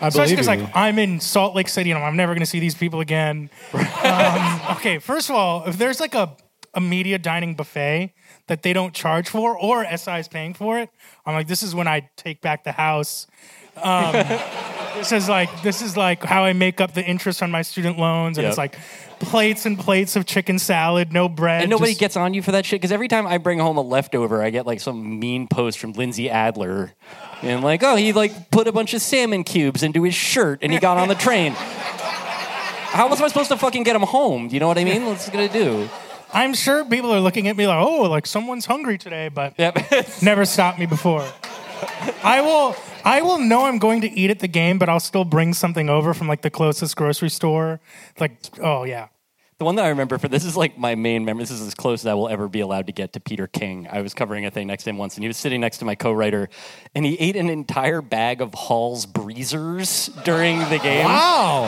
I Especially because, like, I'm in Salt Lake City and I'm never going to see these people again. *laughs* um, okay, first of all, if there's like a, a media dining buffet that they don't charge for or SI is paying for it, I'm like, this is when I take back the house. Um, *laughs* this is like this is like how I make up the interest on my student loans, and Yep. it's like plates and plates of chicken salad, no bread. And nobody just- gets on you for that shit because every time I bring home a leftover, I get like some mean post from Lindsay Adler, and like, oh, he like put a bunch of salmon cubes into his shirt and he got on the train. *laughs* how was I supposed to fucking get him home? Do you know what I mean? What's it gonna do? I'm sure people are looking at me like, oh, like someone's hungry today, but Yep. *laughs* never stopped me before. I will I will know I'm going to eat at the game, but I'll still bring something over from like the closest grocery store. Like, oh yeah. The one that I remember for this is like my main memory. This is as close as I will ever be allowed to get to Peter King. I was covering a thing next to him once, and he was sitting next to my co-writer, and he ate an entire bag of Hall's Breezers during the game. Wow.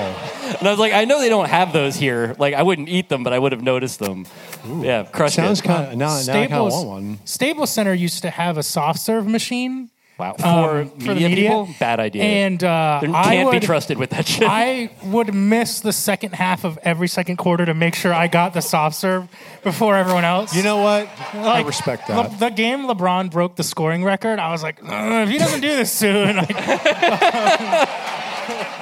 And I was like, I know they don't have those here. Like, I wouldn't eat them, but I would have noticed them. Yeah, crushed Sounds it. kind of now, now I kind of want one. Staples Center used to have a soft serve machine Wow. For, um, media, for the media people, bad idea. And uh, they I can't would, be trusted with that shit. I would miss the second half of every second quarter to make sure I got the soft serve before everyone else. You know what? I Like, respect Le- that. the game LeBron broke the scoring record. I was like, if he doesn't do this soon. *laughs* like- *laughs* *laughs*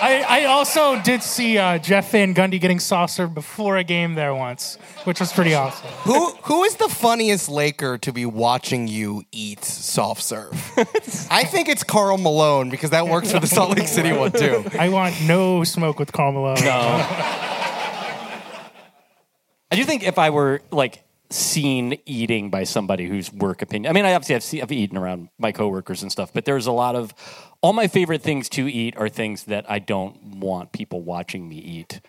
I, I also did see uh, Jeff Van Gundy getting soft serve before a game there once, which was pretty awesome. Who who is the funniest Laker to be watching you eat soft serve? *laughs* I think it's Karl Malone because that works for the Salt Lake City one too. I want no smoke with Karl Malone. No. *laughs* I do think if I were like seen eating by somebody whose work opinion, I mean, I obviously have seen, I've eaten around my coworkers and stuff, but there's a lot of all my favorite things to eat are things that I don't want people watching me eat.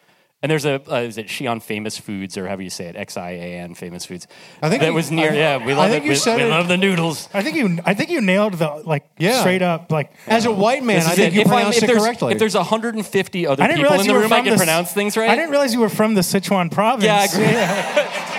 And there's a uh, is it Xi'an Famous Foods or however you say it X I A N Famous Foods. I think that you- was near. I- yeah, we I love think it. you We, said we it- love the noodles. I think you I think you nailed the like Yeah. straight up like As a white man, I think it. you if, pronounced if it there's, correctly. if there's 150 other I didn't people realize in you the were room, I from can the, pronounce things right. I didn't realize you were from the Sichuan province. Yeah, I I *laughs*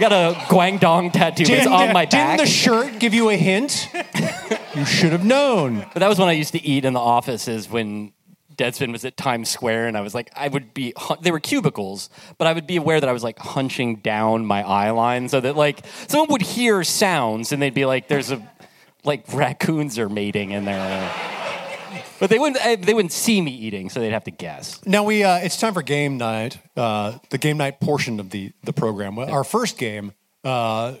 got a Guangdong tattoo. It's on my back. didn't the shirt give you a hint? *laughs* you should have known. But that was when I used to eat in the offices when Deadspin was at Times Square, and I was like, I would be, they were cubicles, but I would be aware that I was like hunching down my eye line so that like someone would hear sounds and they'd be like, there's a, like raccoons are mating in there. But they wouldn't, eh, they wouldn't see me eating, so they'd have to guess. Now we uh, it's time for game night, uh, the game night portion of the the program. Our first game, uh,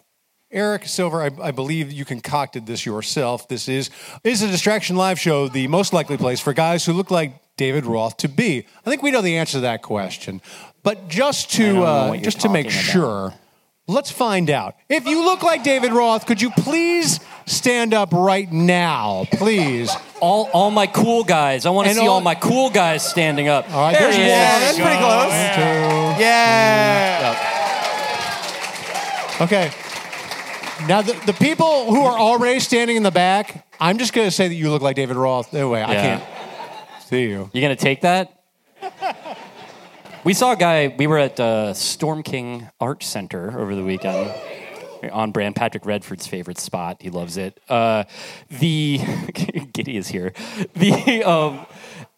Eric Silver, I, I believe you concocted this yourself. This is is a distraction live show, the most likely place for guys who look like David Roth to be. I think we know the answer to that question, but just to uh, just to make about. sure, let's find out. If you look like David Roth, could you please stand up right now, please? All, all my cool guys. I want to And see all, all- my cool guys standing up. All right, there there's he is. Yeah, that's pretty close. Two. Yeah. Okay. Now, the, the people who are already standing in the back, I'm just going to say that you look like David Roth. Anyway, I Yeah. can't see you. You gonna take that? We saw a guy. We were at uh, Storm King Art Center over the weekend. On brand, Patrick Redford's favorite spot. He loves it. Uh, the *laughs* Giddy is here. The um,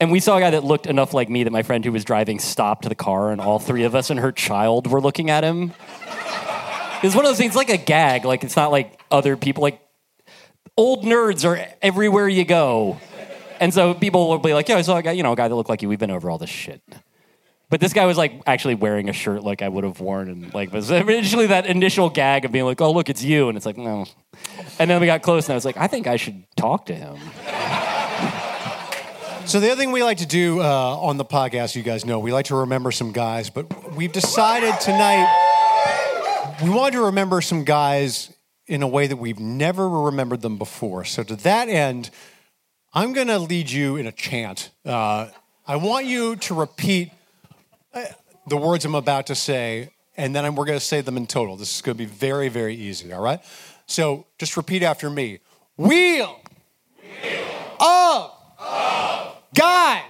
and we saw a guy that looked enough like me that my friend who was driving stopped the car, and all three of us and her child were looking at him. It's one of those things, like a gag. Like it's not like other people. Like old nerds are everywhere you go. And so people will be like, "Yeah, I saw a guy, you know, a guy that looked like you. We've been over all this shit." But this guy was like actually wearing a shirt like I would have worn, and like was originally that initial gag of being like, "Oh, look, it's you," and it's like, no. And then we got close, and I was like, I think I should talk to him. So, the other thing we like to do uh, on the podcast, you guys know, we like to remember some guys, but we've decided tonight we wanted to remember some guys in a way that we've never remembered them before. So, to that end, I'm going to lead you in a chant. Uh, I want you to repeat the words I'm about to say, and then we're going to say them in total. This is going to be very, very easy, all right? So just repeat after me Wheel, of, guys.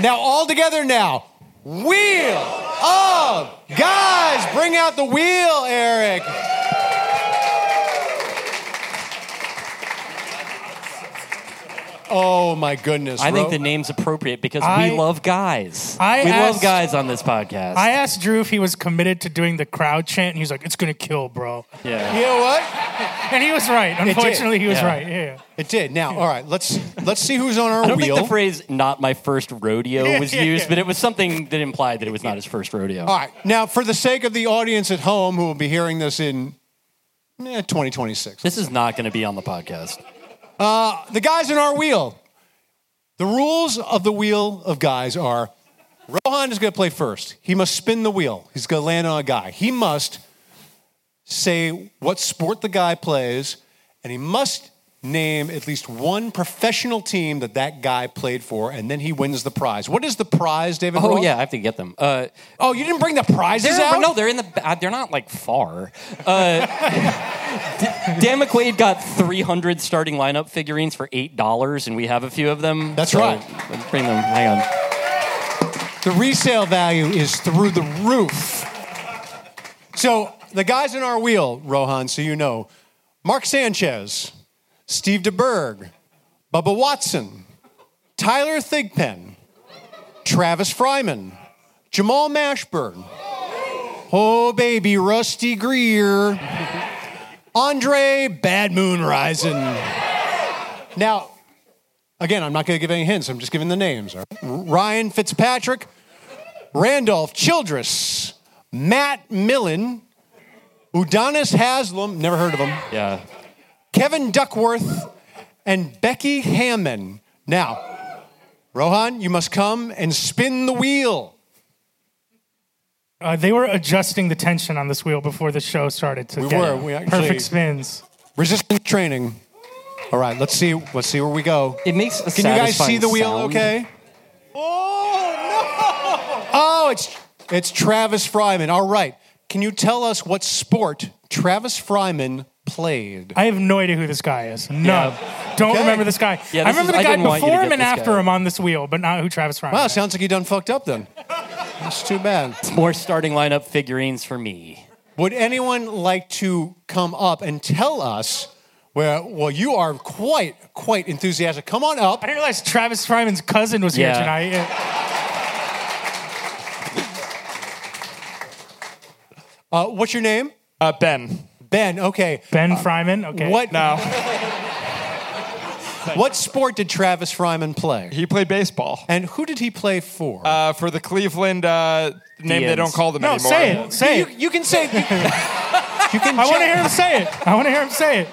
Now, all together now. Wheel of guys. Bring out the wheel, Eric. Oh my goodness. I think Ro- the name's appropriate because I- we love guys. I we love guys on this podcast. I asked Drew if he was committed to doing the crowd chant, and he was like, "It's gonna kill, bro." yeah. You know what? And he was right. Unfortunately, he was Yeah. right. Yeah. It did. Now, all right, let's let's see who's on our I don't wheel. think the phrase "not my first rodeo" Yeah, was yeah, used, yeah. but it was something that implied that it was not his first rodeo. all right. Now, for the sake of the audience at home who will be hearing this in eh, 2026, This is not going to be on the podcast. Uh, the guys in our wheel. The rules of the wheel of guys are Rohan is going to play first. He must spin the wheel. He's going to land on a guy. He must say what sport the guy plays, and he must name at least one professional team that that guy played for, and then he wins the prize. What is the prize, David? Oh Roth? yeah, I have to get them. Uh, Oh, you didn't bring the prizes out? no, they're in the. ba- They're not like far. Uh, *laughs* Dan McQuaid got 300 starting lineup figurines for eight dollars, and we have a few of them. That's so right. let's Bring them. Hang on. The resale value is through the roof. So the guys in our wheel, Rohan, so you know, Mark Sanchez, Steve DeBerg, Bubba Watson, Tyler Thigpen, Travis Fryman, Jamal Mashburn, oh baby, Rusty Greer, Andre Bad Moon Rising. Now, again, I'm not going to give any hints. I'm just giving the names. Ryan Fitzpatrick, Randolph Childress, Matt Millen, Udonis Haslem, never heard of him, Yeah. Kevin Duckworth, and Becky Hammon. Now, Rohan, you must come and spin the wheel. Uh, they were adjusting the tension on this wheel before the show started to We get were. We actually- perfect spins. Resistance training. All right, let's see. Let's see where we go. It makes a Can you guys see the wheel? sound. Okay. Oh no! Oh, it's it's Travis Fryman. All right. Can you tell us what sport Travis Fryman played? I have no idea who this guy is. No. Don't Okay. remember this guy. Yeah, I remember is- the guy didn't want you to before him and after guy. him on this wheel, but not who Travis Fryman Wow, is. sounds like you done fucked up then. That's too bad. More starting lineup figurines for me. Would anyone like to come up and tell us where? Well, you are quite quite enthusiastic. Come on up. I didn't realize Travis Fryman's cousin was here Yeah. tonight. Uh, what's your name? Uh, ben. Ben. Okay. Ben Fryman. Okay. What now? *laughs* what sport did Travis Fryman play? he played baseball And who did he play for? uh, for the Cleveland uh, name they don't call them No, anymore. say it. Say you, it. you can say. You, *laughs* you can. I want to hear him say it. I want to hear him say it.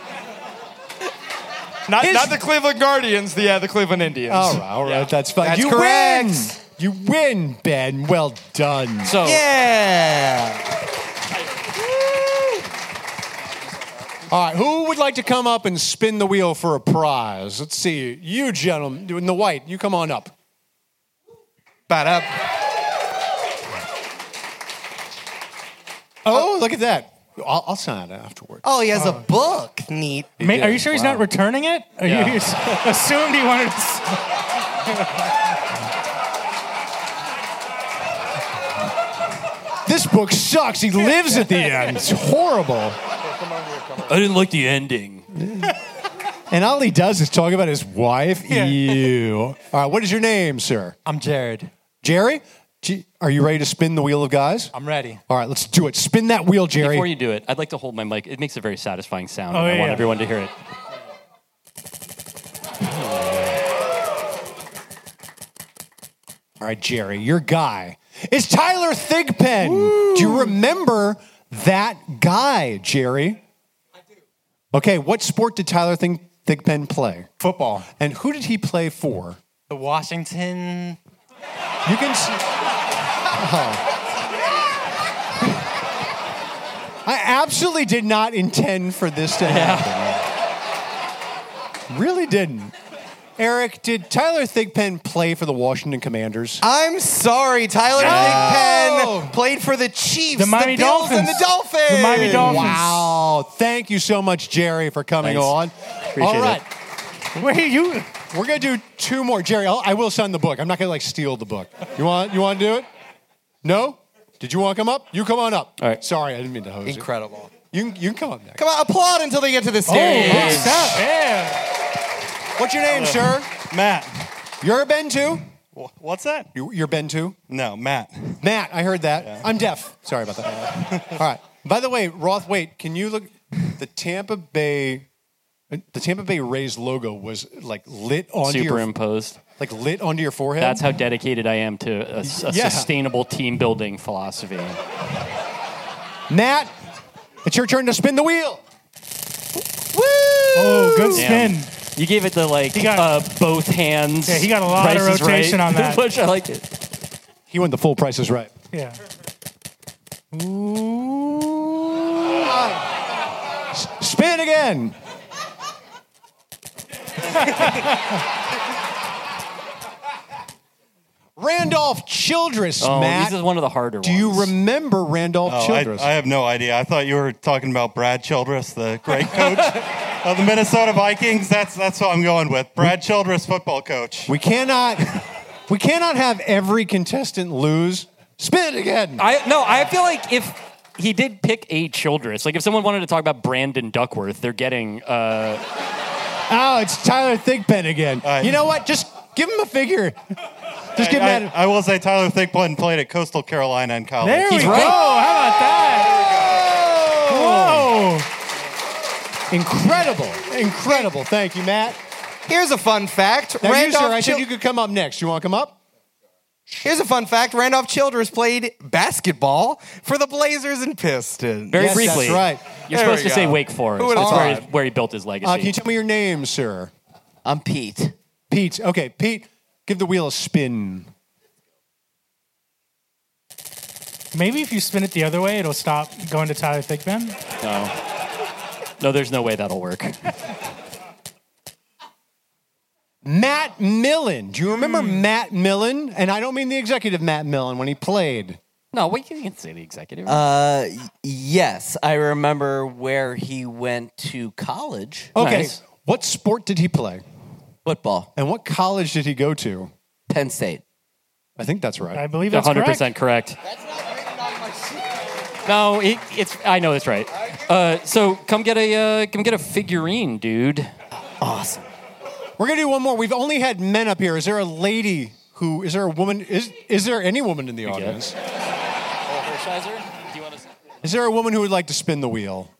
Not, His- not the Cleveland Guardians, the uh, the Cleveland Indians. All right, all right, Yeah. that's fine. That's you correct. win. You win, Ben. Well done. So Yeah. All right, who would like to come up and spin the wheel for a prize? Let's see. You gentlemen in the white, you come on up. Ba-da. Oh, look at that. I'll, I'll sign it afterwards. Oh, he has a uh, book. Neat. Ma- Are you sure he's Wow. not returning it? Or Yeah. you *laughs* just assumed he wanted to. s- This book sucks. He lives at the end. It's horrible. I didn't like the ending. And all he does is talk about his wife. Yeah. Ew. All right, what is your name, sir? I'm Jared. Jerry? G- Are you ready to spin the wheel of guys? I'm ready. All right, let's do it. Spin that wheel, Jerry. Before you do it, I'd like to hold my mic. It makes a very satisfying sound. Oh, and I want yeah. everyone to hear it. All right, Jerry, your guy is Tyler Thigpen. Do you remember that guy, Jerry? I do. Okay, what sport did Tyler Thig- Thigpen play? Football. And who did he play for? The Washington. You can see. Oh. I absolutely did not intend for this to happen. Really didn't. Eric, did Tyler Thigpen play for the Washington Commanders? I'm sorry, Tyler Thigpen played for the Chiefs, The Miami Bills, and the Dolphins. The Miami Dolphins. Wow. Thank you so much, Jerry, for coming Thanks. on. Appreciate All right. Wait, you. We're going to do two more. Jerry, I'll, I will sign the book. I'm not going to like steal the book. You want, you want to do it? No? Did you want to come up? You come on up. All right. Sorry, I didn't mean to hose you. Incredible. You can, you can come up next. Come on, applaud until they get to the Oh, stage. good stuff. Yeah. What's your name, sir? Matt. You're a Ben too? What's that? You- You're Ben too? No, Matt. Matt, I heard that. I'm deaf. Sorry about that. *laughs* All right. By the way, Roth, wait, can you look? The Tampa Bay, uh, the Tampa Bay Rays logo was like lit onto your, Superimposed. like lit onto your forehead. That's how dedicated I am to a *laughs* Yeah. sustainable team building philosophy. Matt, it's your turn to spin the wheel. Woo! Oh, good Damn. spin. You gave it the like He got- uh, both hands. Yeah, he got a lot of Price is rotation right on that. *laughs* push. I liked it. He went the full price is right. Yeah. Spin again. *laughs* Randolph Childress, Oh, Matt. this is one of the harder ones. Do ones. you remember Randolph Oh, I, Childress? I have no idea. I thought you were talking about Brad Childress, the great coach *laughs* of the Minnesota Vikings. That's that's what I'm going with. Brad Childress, football coach. we cannot we cannot have every contestant lose. Spin it again. I no, I feel like if he did pick a Childress, like if someone wanted to talk about Brandon Duckworth, they're getting uh oh, it's Tyler Thigpen again. Uh, you know what? Just give him a figure. Just give him I, that. I will say Tyler Thigpen played at Coastal Carolina in college. There we He's go. How about that? Whoa. Incredible. Incredible. Thank you, Matt. Here's a fun fact. Now, you, Randolph sir, I said you could come up next. You want to come up? Here's a fun fact. Randolph Childress played basketball for the Blazers and Pistons. very Yes, that's briefly. right. You're There supposed we to say. Wake Forest. Who would've That's where, he- where he built his legacy. Uh, can you tell me your name, sir? I'm Pete. Pete. Okay, Pete, give the wheel a spin. Maybe if you spin it the other way, it'll stop going to Tyler Thigpen. no. no, there's no way that'll work. Matt Millen. Do you remember Hmm. Matt Millen? And I don't mean the executive Matt Millen when he played. No, we can, you can say the executive. Uh, yes, I remember where he went to college. Okay. Nice. What sport did he play? Football, And what college did he go to? Penn State. I think that's right. I believe that's 100% correct. correct. No, it, it's. I know that's right. Uh, so come get a uh, come get a figurine, dude. Awesome. We're gonna do one more. We've only had men up here. Is there a lady who? Is there a woman? Is is there any woman in the audience? Is there a woman who would like to spin the wheel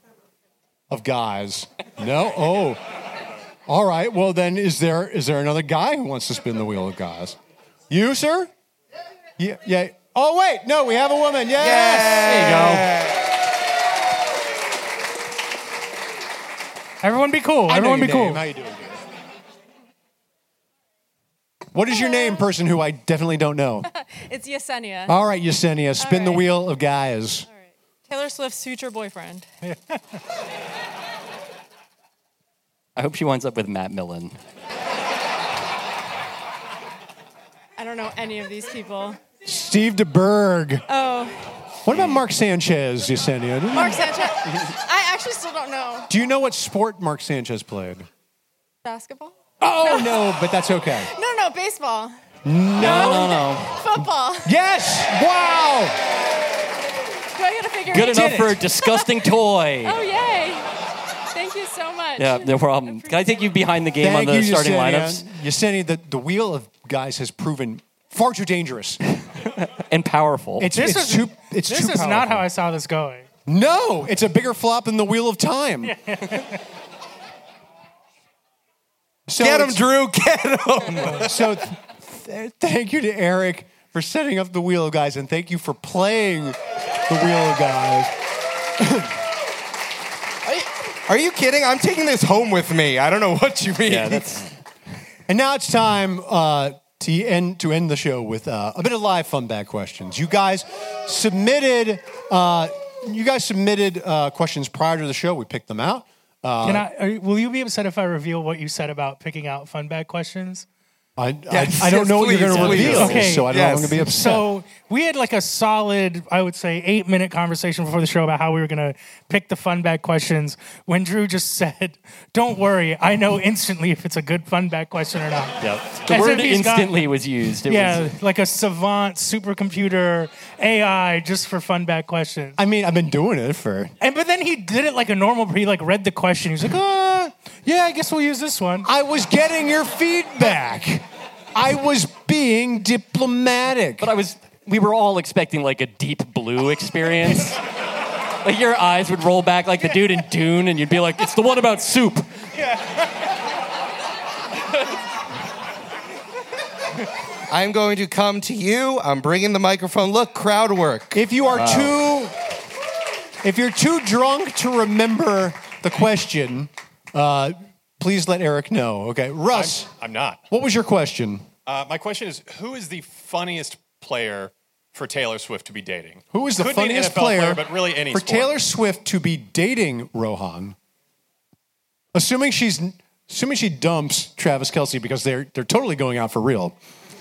of guys? No. Oh. All right. Well, then, is there is there another guy who wants to spin the wheel of guys? You, sir? Yeah. Yeah. Oh wait, no, we have a woman. Yes. There you go. Everyone be cool. I Everyone your be cool. How you doing? dear? What is your name, person who I definitely don't know? *laughs* It's Yesenia. All right, Yesenia, spin the wheel of guys. Taylor Swift's future boyfriend. *laughs* I hope she winds up with Matt Millen. I don't know any of these people. Steve DeBerg. Oh, What about Mark Sanchez, Yesenia? Mark Sanchez. I actually still don't know. Do you know what sport Mark Sanchez played? Basketball? Oh, no, but that's okay. No, no, baseball. No, no, no. Football. Yes! Wow! Do I get a figure? Good eight? enough for a disgusting toy. *laughs* Oh, yay. Thank you so much. Yeah, no problem. Can I take you behind the game Thank on the you, starting Yesenia. lineups? Yesenia, the, the wheel of guys has proven far too dangerous. *laughs* And powerful. It's, This it's is too it's This too is not powerful. how I saw this going. No, it's a bigger flop than the wheel of time. *laughs* so Get him, it's- Drew. Get him. *laughs* So th- th- thank you to Eric for setting up the wheel of guys, and thank you for playing the wheel of guys. Are you kidding? I'm taking this home with me. I don't know what you mean. yeah, that's. *laughs* And now it's time uh, to end to end the show with uh, a bit of live fun back questions. You guys submitted. Uh, you guys submitted uh, questions prior to the show. We picked them out. Uh, Can I? Are, will you be upset if I reveal what you said about picking out fun bag questions? I, Yes, I, I don't yes, know what you're going to reveal, Okay, so I don't know I'm going to be upset. So we had like a solid, I would say, eight minute conversation before the show about how we were gonna pick the fun bag questions. When Drew just *laughs* said, "Don't worry, I know instantly if it's a good fun bag question or not." Yep. The As word if he's got- instantly was used. It Yeah, was, like a savant supercomputer AI just for fun bag questions. I mean, I've been doing it for. And but then he did it like a normal. He like read the question. He was like, "Uh, yeah, I guess we'll use this one." I was getting your feedback. I was being diplomatic. but I was. We were all expecting like a deep blue experience. *laughs* like your eyes would roll back like the dude in Dune, and you'd be like, "It's the one about soup." I'm going to come to you. I'm bringing the microphone. Look, crowd work. If you are too, if you're too drunk to remember the question, uh, please let Eric know. Okay, Russ, I'm not. what was your question? Uh, my question is who is the funniest player for Taylor Swift to be dating? Who is the Could be an funniest NFL player, but really any for sport. Taylor Swift to be dating Rohan? Assuming she's assuming she dumps Travis Kelce because they're they're totally going out for real.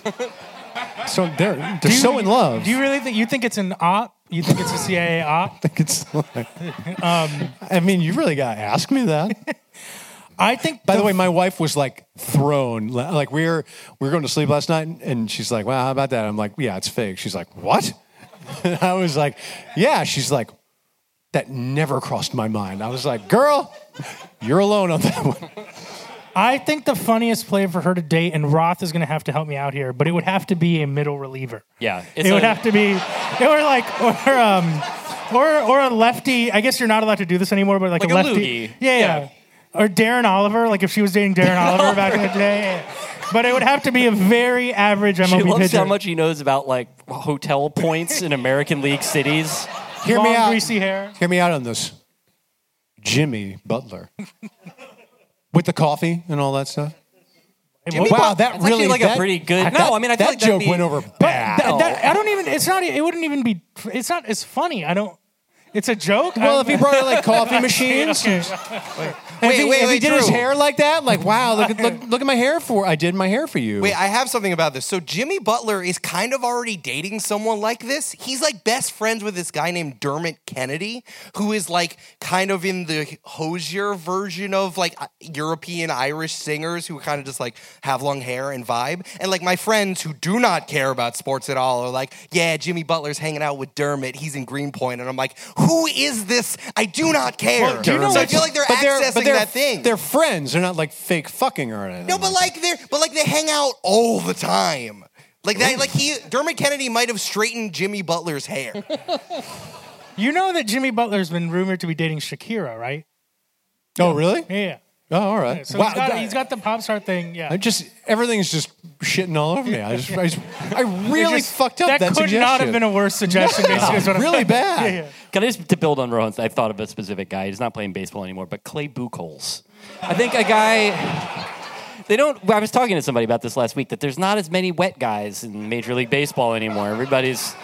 *laughs* so they're they're Do you- so in love. Do you really think you think it's an op? You think it's a CIA op? *laughs* I think it's like, I mean, you really got to ask me that. *laughs* I think. By the way, my wife was like thrown. Like we were we were going to sleep last night, and she's like, "Well, how about that?" I'm like, "Yeah, it's fake." She's like, "What?" And *laughs* I was like, "Yeah." She's like, "That never crossed my mind." I was like, "Girl, you're alone on that one." I think the funniest player for her to date, and Roth is going to have to help me out here, but it would have to be a middle reliever. Yeah, it would have to be, It or like, or um, or or a lefty. I guess you're not allowed to do this anymore, but like, Like a a lefty. Yeah, yeah, Or Darren Oliver, like if she was dating Darren Oliver *laughs* back in the day. But it would have to be a very average MLB She loves pitcher. how much he knows about like hotel points in American League cities. Hear Long, me out. greasy hair. Hear me out on this. Jimmy Butler. *laughs* With the coffee and all that stuff. Jimmy wow, Butler- that that's actually really like a that- pretty good- that- no, I mean, I feel that like that'd joke be- went over But bad. that- that- I don't even. It's not. It wouldn't even be. It's not. It's funny. I don't. It's a joke. Well, I- if he brought her like *laughs* coffee machines, Okay. And if Wait, he, wait, if he wait, did his hair like that, like wow, look at look, *laughs* look at my hair for I did my hair for you. Wait, I have something about this. So Jimmy Butler is kind of already dating someone like this. He's like best friends with this guy named Dermot Kennedy, who is like kind of in the Hozier version of like uh, European Irish singers who kind of just like have long hair and vibe. And like my friends who do not care about sports at all are like, yeah, Jimmy Butler's hanging out with Dermot. He's in Greenpoint, and I'm like, who is this? I do not care. Well, do you know so I feel like they're but accessing but they're, that thing. They're friends. They're not like fake fucking or anything. No, but like they're but like they hang out all the time. Like that, like he Dermot Kennedy might have straightened Jimmy Butler's hair. *laughs* You know that Jimmy Butler's been rumored to be dating Shakira, right? oh really? Yeah. Oh, all right. So wow. he's, got, he's got the pop star thing. Yeah. I just everything's just shitting all over me. I just I, just, *laughs* I really just- fucked up that, That could suggestion. not have been a worse suggestion. basically, is what I'm- really *laughs* bad. Yeah, yeah. Can I just to build on Rohan's? I thought of a specific guy. He's not playing baseball anymore, but Clay Buchholz. I think a guy. They don't. I was talking to somebody about this last week that there's not as many wet guys in Major League Baseball anymore. Everybody's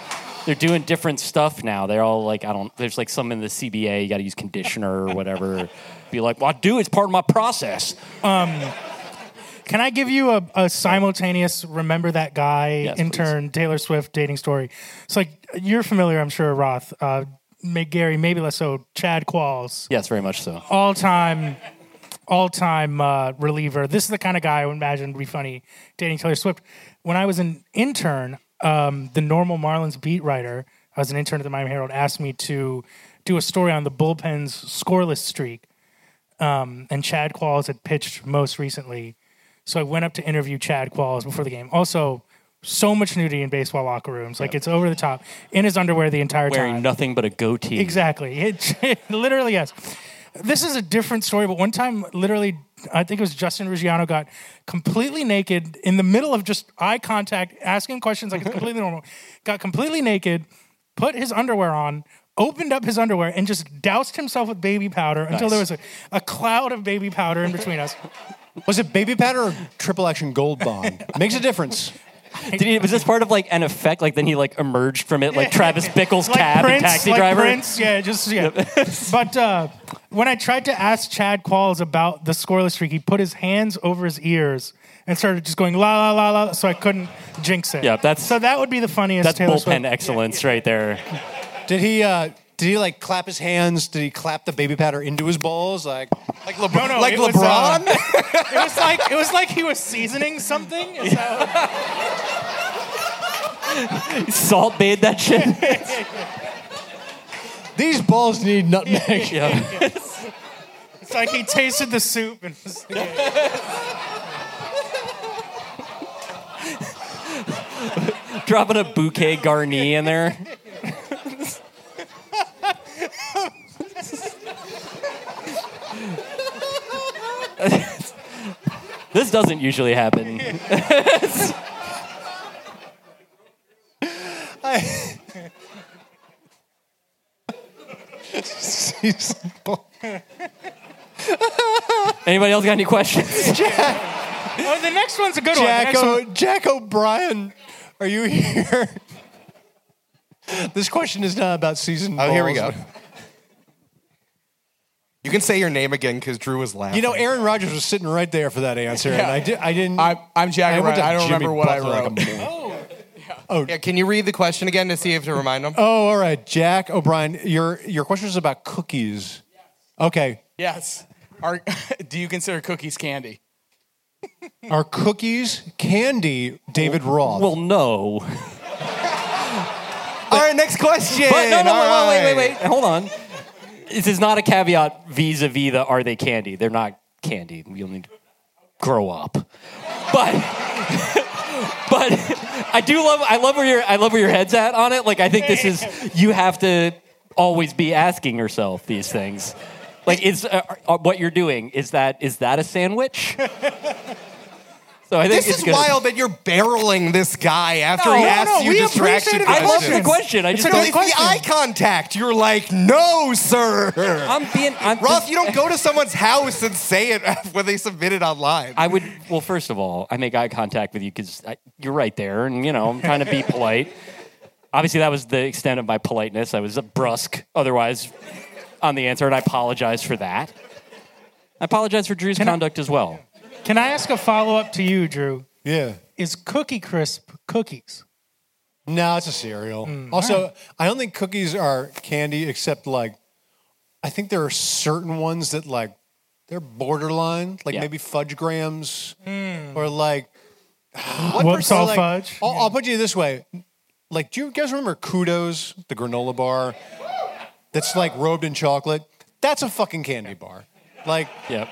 they're doing different stuff now. They're all like I don't. There's like some in the CBA. You got to use conditioner or whatever. Be like, well, I do. It's part of my process. Can I give you a, a simultaneous remember that guy Yes, intern Taylor Swift dating story? It's like you're familiar, I'm sure, Roth. Uh, Gary, maybe less so. Chad Qualls, Yes, very much so. all time, all time uh, reliever. This is the kind of guy I would imagine would be funny dating Taylor Swift. When I was an intern, um, the normal Marlins beat writer, I was an intern at the Miami Herald, asked me to do a story on the bullpen's scoreless streak. Um, and Chad Qualls had pitched most recently. So I went up to interview Chad Qualls before the game. Also, so much nudity in baseball locker rooms. Like it's over the top. In his underwear the entire Wearing time. Wearing nothing but a goatee. Exactly. *laughs* It, it *laughs* literally yes. This is a different story, but one time, literally, I think it was Justin Ruggiano got completely naked in the middle of just eye contact, asking questions like it's completely *laughs* normal. Got completely naked, put his underwear on, opened up his underwear, and just doused himself with baby powder until there was a, a cloud of baby powder in between us. *laughs* Was it baby powder or triple action gold bond? *laughs* Makes a difference. Did he, was this part of like an effect? Like then he like emerged from it like Travis Bickle's *laughs* cab Prince, and Taxi like Driver. Prince, yeah, just yeah. but uh, when I tried to ask Chad Qualls about the scoreless streak, he put his hands over his ears and started just going la la la la. So I couldn't jinx it. Yeah, that's- so that would be the funniest. That's Taylor bullpen Swift. excellence right there. Did he? uh Did he like clap his hands? Did he clap the baby powder into his balls? Like Like LeBron. No, no, like it was, LeBron. uh, *laughs* it was like it was like he was seasoning something. Is *laughs* that- Salt bathed that shit. *laughs* these balls need nutmeg. yeah. it's like he tasted the soup and was like, Dropping a bouquet garni in there. This doesn't usually happen. *laughs* *laughs* Anybody else got any questions? *laughs* Jack, Oh, the next one's a good one. Jack, next o- one- Jack O'Brien, are you here? this question is not about season. Oh, here we go. You can say your name again because Drew was laughing. You know, Aaron Rodgers was sitting right there for that answer, and I, did, I didn't. I'm, I'm Jack I went O'Brien. to I don't Jimmy remember what I Butler like a wrote. moron. Oh. *laughs* Oh. Yeah, can you read the question again to see if to remind them? Oh, all right, Jack O'Brien. Your your question is about cookies. Okay, yes. Are, *laughs* do you consider cookies candy? *laughs* are cookies candy? David Roth. well, no. All right, next question. But no, no, All wait, wait, right. wait, wait. Hold on. This is not a caveat vis-a-vis the are they candy? They're not candy. You'll need to grow up. But *laughs* but I do love I love where your I love where your head's at on it. Like I think this is you have to always be asking yourself these things. Like is uh, uh, what you're doing is that is that a sandwich? *laughs* So I think This is wild that you're barreling this guy after No, he no, asked no, you distraction it. I love the question. I just it's the eye contact. You're like, no, sir. I'm being I'm Roth, you don't go to someone's house and say it *laughs* when they submit it online. I would. Well, first of all, I make eye contact with you because you're right there, and you know I'm trying to be *laughs* polite. Obviously, that was the extent of my politeness. I was brusque, otherwise, on the answer, and I apologize for that. I apologize for Drew's conduct as well. Can I ask a follow up to you, Drew? yeah. Is Cookie Crisp cookies? No, it's a cereal. Mm, also, I don't think cookies are candy, except like, I think there are certain ones that like, they're borderline, like Yeah. maybe fudge grams, or like. *gasps* Whoops, or all like- fudge. I'll, I'll put you this way: like, do you guys remember Kudos, the granola bar, that's like robed in chocolate? That's a fucking candy bar. Like, Yep.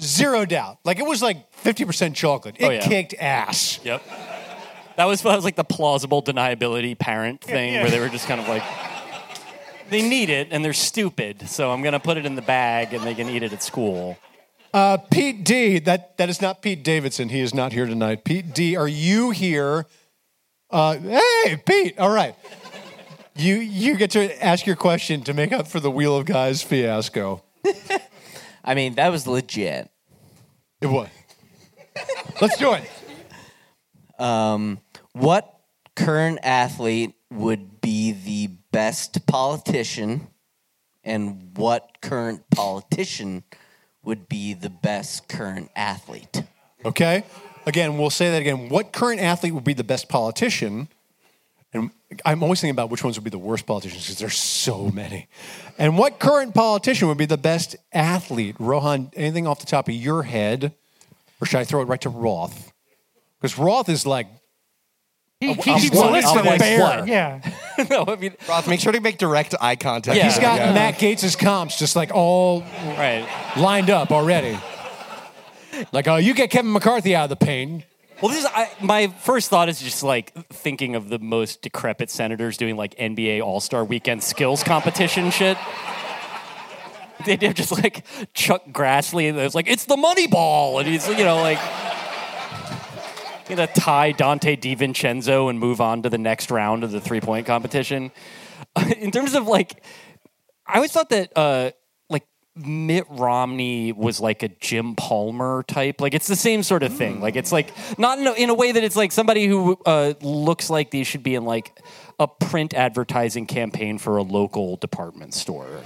Zero doubt. Like, it was like fifty percent chocolate. It Oh, yeah. kicked ass. Yep. That was that was like the plausible deniability parent thing, where they were just kind of like, they need it and they're stupid, so I'm gonna put it in the bag and they can eat it at school. Uh, Pete D, that, that is not Pete Davidson. He is not here tonight. Pete D, are you here? Uh, hey, Pete, all right. You, you get to ask your question to make up for the Wheel of Guys fiasco. *laughs* I mean, that was legit. It was. Let's do it. Um, what current athlete would be the best politician, and what current politician would be the best current athlete? Okay. Again, we'll say that again. What current athlete would be the best politician? And I'm always thinking about which ones would be the worst politicians because there's so many. And what current politician would be the best athlete? Rohan, anything off the top of your head? Or should I throw it right to Roth? Because Roth is like, He, he keeps what? a list of like it. what? Yeah. *laughs* no, I mean, Roth, make sure to make direct eye contact. Yeah. he's got Yeah. Matt Gaetz' comps just like all right. lined up already. Like, oh, you get Kevin McCarthy out of the paint. Well, this is I, my first thought is just like thinking of the most decrepit senators doing like NBA All Star Weekend skills competition shit. They did just like Chuck Grassley, and it was like it's the money ball, and he's you know like gonna tie Donte DiVincenzo and move on to the next round of the three point competition. *laughs* In terms of like, I always thought that uh, Mitt Romney was like a Jim Palmer type. Like it's the same sort of thing. Like it's like not in a, in a way that it's like somebody who uh, looks like they should be in like a print advertising campaign for a local department store.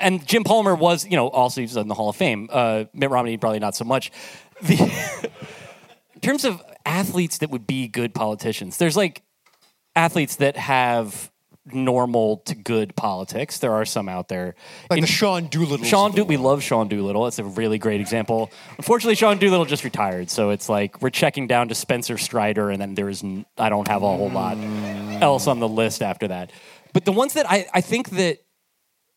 And Jim Palmer was, you know, also he's in the Hall of Fame. Uh, Mitt Romney probably not so much. The, *laughs* in terms of athletes that would be good politicians, there's like athletes that have normal to good politics. There are some out there. Like In- the Sean Doolittle. Sean, Do- we love Sean Doolittle. That's a really great example. Unfortunately, Sean Doolittle just retired, so it's like we're checking down to Spencer Strider, and then there's n- I don't have a whole lot else on the list after that. But the ones that I, I think that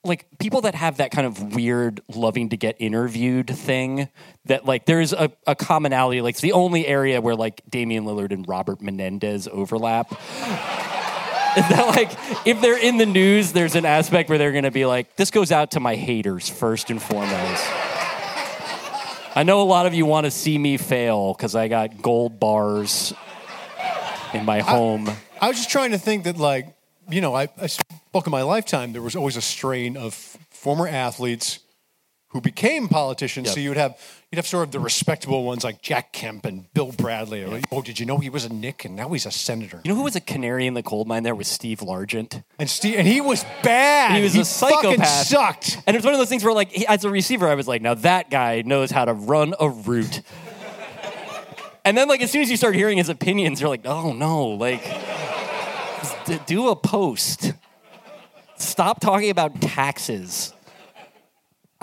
like people that have that kind of weird loving to get interviewed thing that like there's a, a commonality like it's the only area where like Damian Lillard and Robert Menendez overlap is that like if they're in the news there's an aspect where they're going to be like this goes out to my haters first and foremost I know a lot of you want to see me fail because I got gold bars in my home. I was just trying to think that, like, you know, I, I spoke in my lifetime, there was always a strain of former athletes who became politicians. So you would have you'd have sort of the respectable ones like Jack Kemp and Bill Bradley. Or, Oh, did you know he was a Knick and now he's a senator? You know who was a canary in the coal mine? There was Steve Largent. And Steve, and he was bad. He was a fucking psychopath. Sucked. And it's one of those things where, like, he, as a receiver, I was like, now that guy knows how to run a route. *laughs* and then, like, as soon as you start hearing his opinions, you're like, oh no, like, d- do a post. Stop talking about taxes.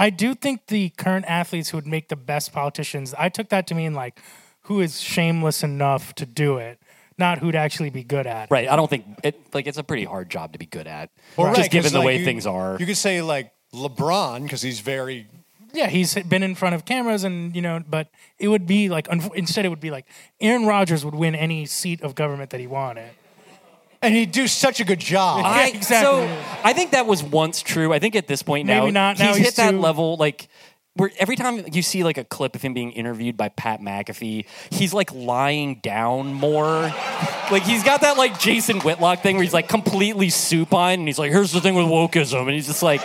I do think the current athletes who would make the best politicians, I took that to mean like who is shameless enough to do it, not who'd actually be good at it. Right. I don't think it, like, it's a pretty hard job to be good at. Well, just right, 'cause, given the like, way you- things are. You could say like LeBron because he's very Yeah, he's been in front of cameras and, you know, but it would be like, unf- instead it would be like Aaron Rodgers would win any seat of government that he wanted. And he'd do such a good job. Yeah, exactly. So I think that was once true. I think at this point now, Maybe not. Now he's, he's hit that too- level. Like where every time you see like a clip of him being interviewed by Pat McAfee, he's like lying down more. like he's got that like Jason Whitlock thing where he's like completely supine and he's like, "Here's the thing with wokeism," and he's just like,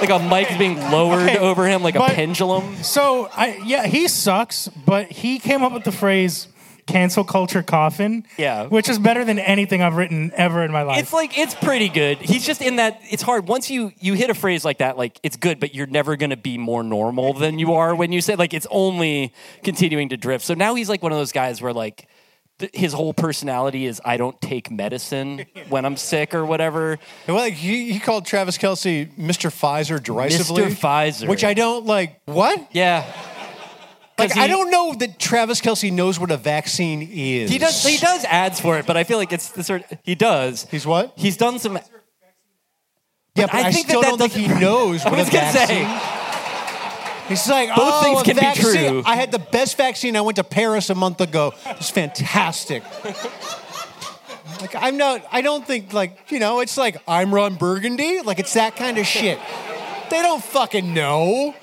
like a mic is being lowered Okay, over him like a but- pendulum. So, I yeah, he sucks, but he came up with the phrase cancel culture coffin. Yeah. Which is better than anything I've written ever in my life. It's like it's pretty good. He's just in that it's hard. Once you you hit a phrase like that, like it's good, but you're never gonna be more normal than you are when you say like it's only continuing to drift. So now he's like one of those guys where like th- his whole personality is I don't take medicine when I'm sick or whatever. Well, like he, he called Travis Kelce Mr. Pfizer derisively. Mr. Pfizer. Which I don't like. What? Yeah. Like, 'Cause I don't know that Travis Kelce knows what a vaccine is. He does he does ads for it, but I feel like it's the sort he does. He's what? He's done some Yeah, but I, I think that still that don't think he knows *laughs* what a was gonna say. He's like, Both oh, things a can be vaccine. true. I had the best vaccine. I went to Paris a month ago. It was fantastic. like I'm not. I don't think like you know. It's like I'm Ron Burgundy. Like it's that kind of shit. They don't fucking know.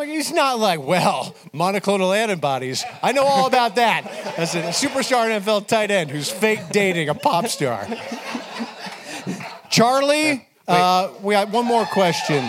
Like he's not like, well, monoclonal antibodies. I know all about that. As a superstar NFL tight end who's fake dating a pop star. Charlie, uh, we got one more question.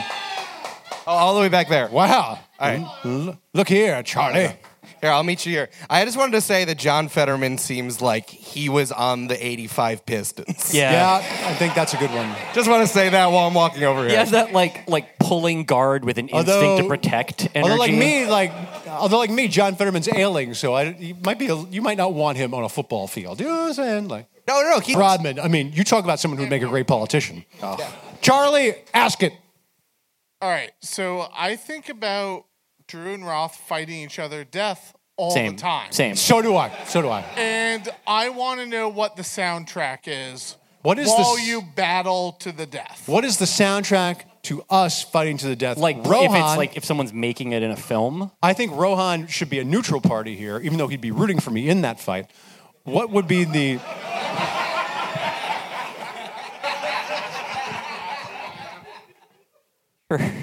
Oh, all the way back there. Wow. All right. L- Look here, Charlie. Here, I'll meet you here. I just wanted to say that John Fetterman seems like he was on the 85 Pistons. Yeah. Yeah, I think that's a good one. Just want to say that while I'm walking over here. He here. has that like like pulling guard with an instinct to protect energy. Although like me, like although like me, John Fetterman's ailing, so I you might be a, you might not want him on a football field. You know what I'm saying? Like no, no, no. He, Rodman. I mean, you talk about someone who'd make a great politician. Charlie, ask it. All right, so I think about Drew and Roth fighting each other to death all Same. the time. Same. So do I. So do I. And I want to know what the soundtrack is. What is while the s- you battle to the death? What is the soundtrack to us fighting to the death? Like Rohan, if it's like if someone's making it in a film. I think Rohan should be a neutral party here, even though he'd be rooting for me in that fight. What would be the *laughs*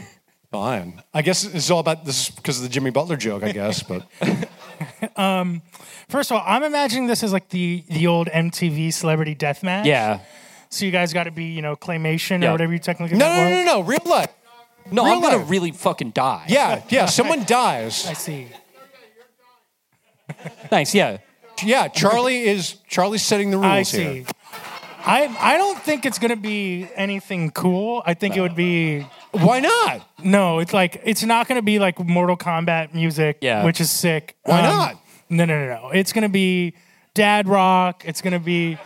Fine. I guess it's all about this because of the Jimmy Butler joke, I guess. But *laughs* um, First of all, I'm imagining this as like the the old MTV Celebrity Death Match. Yeah. So you guys got to be, you know, claymation Yeah. or whatever you technically no, that no, was. no, no, no, real life. No, Real I'm gonna life. really fucking die. Yeah, yeah. Someone *laughs* dies. I see. Thanks. Yeah. *laughs* Yeah, Charlie is Charlie's setting the rules I here. I I don't think it's gonna be anything cool. I think it would be Why not? no. It's like it's not gonna be like Mortal Kombat music, Yeah. which is sick. Why Um, not? No, no, no, no. It's gonna be dad rock. It's gonna be.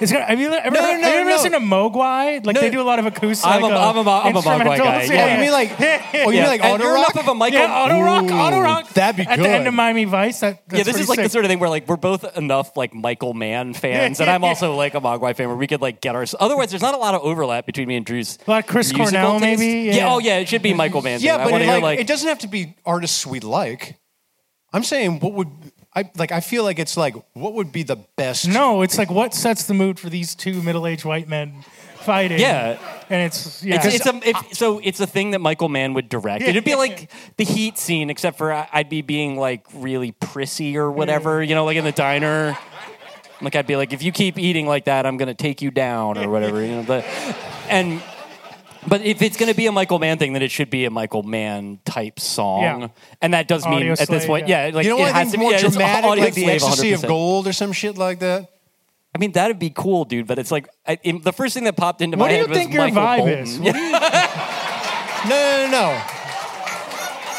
It's gonna. Have you ever, No, no, have no, you ever no. listened to Mogwai? Like No. they do a lot of acoustic. I'm a- uh, I'm a- I'm a Mogwai guy, instrumentals. yeah. Oh, you mean like? Oh, you mean like auto rock? enough of a Michael. Yeah, auto rock, auto rock. that'd be good. At the end of Miami Vice. That, yeah, this is pretty like the sort of thing where like we're both enough like Michael Mann fans, and I'm also like a Mogwai fan where we could like get our. Otherwise, there's not a lot of overlap between me and Drew's. Like Chris Cornell, taste. maybe? Yeah. Yeah. Oh yeah, it should be Michael Mann. Yeah, but it, like, like it doesn't have to be artists we like. I'm saying what would I like? I feel like it's like what would be the best? No, it's like what sets the mood for these two middle-aged white men fighting. Yeah. and it's yeah. It's, it's a if, so it's a thing that Michael Mann would direct. It'd be like *laughs* the Heat scene, except for I- I'd be being like really prissy or mm. whatever, you know, like in the diner. Like I'd be like, if you keep eating like that, I'm gonna take you down or whatever, you know. But and But if it's going to be a Michael Mann thing, then it should be a Michael Mann type song, Yeah. and that does mean Audio at this slave, point, yeah. yeah, like you know it what I has think to be more yeah, it's dramatic, audio like the slave ecstasy of 100%. gold or some shit like that? I mean, that'd be cool, dude. But it's like I, in- the first thing that popped into What my do you head was think your Michael vibe Bolton. is? Yeah. *laughs* No, no, no, no.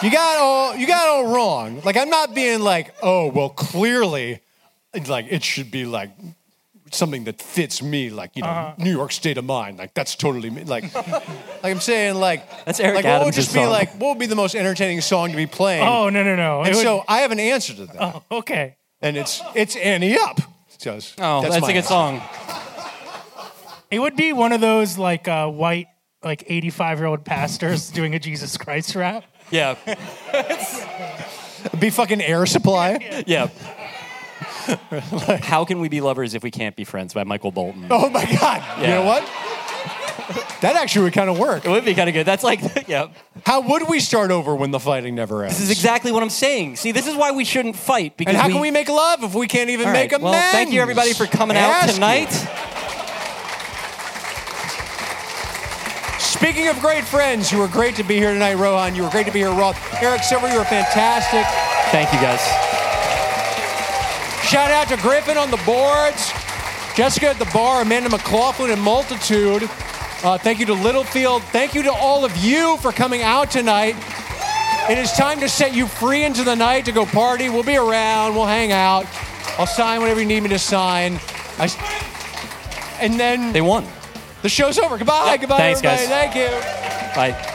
You got all you got all wrong. Like I'm not being like, oh well, clearly, like it should be like something that fits me, like you know, Uh-huh. New York state of mind. Like that's totally me. Like, *laughs* like I'm saying, like That's Eric like what would Adams' just be song. like? What would be the most entertaining song to be playing? Oh no no no! and It would- so I have an answer to that, oh, okay. and it's it's Ante Up. Just, Oh, that's, my a good answer. song. It would be one of those like uh, white like 85 year old pastors *laughs* doing a Jesus Christ rap. Yeah, Be fucking Air Supply. yeah. *laughs* How can we be lovers if we can't be friends? By Michael Bolton. Oh my God! You know what? That actually would kind of work. It would be kind of good. That's like, *laughs* yeah. How would we start over when the fighting never ends? This is exactly what I'm saying. See, this is why we shouldn't fight because and how can we make love if we can't even All make right, amends? Well, thank you everybody for coming out Ask you. tonight. Speaking of great friends, you were great to be here tonight, Rohan. You were great to be here, Roth. Eric Silver, you were fantastic. Thank you guys. Shout out to Griffin on the boards, Jessica at the bar, Amanda McLaughlin, and Multitude. Uh, thank you to Littlefield. Thank you to all of you for coming out tonight. It is time to set you free into the night to go party. We'll be around. We'll hang out. I'll sign whatever you need me to sign. I, and then They won. the show's over. Goodbye. Yep. Goodbye, Thanks, everybody. guys. Thank you. Bye.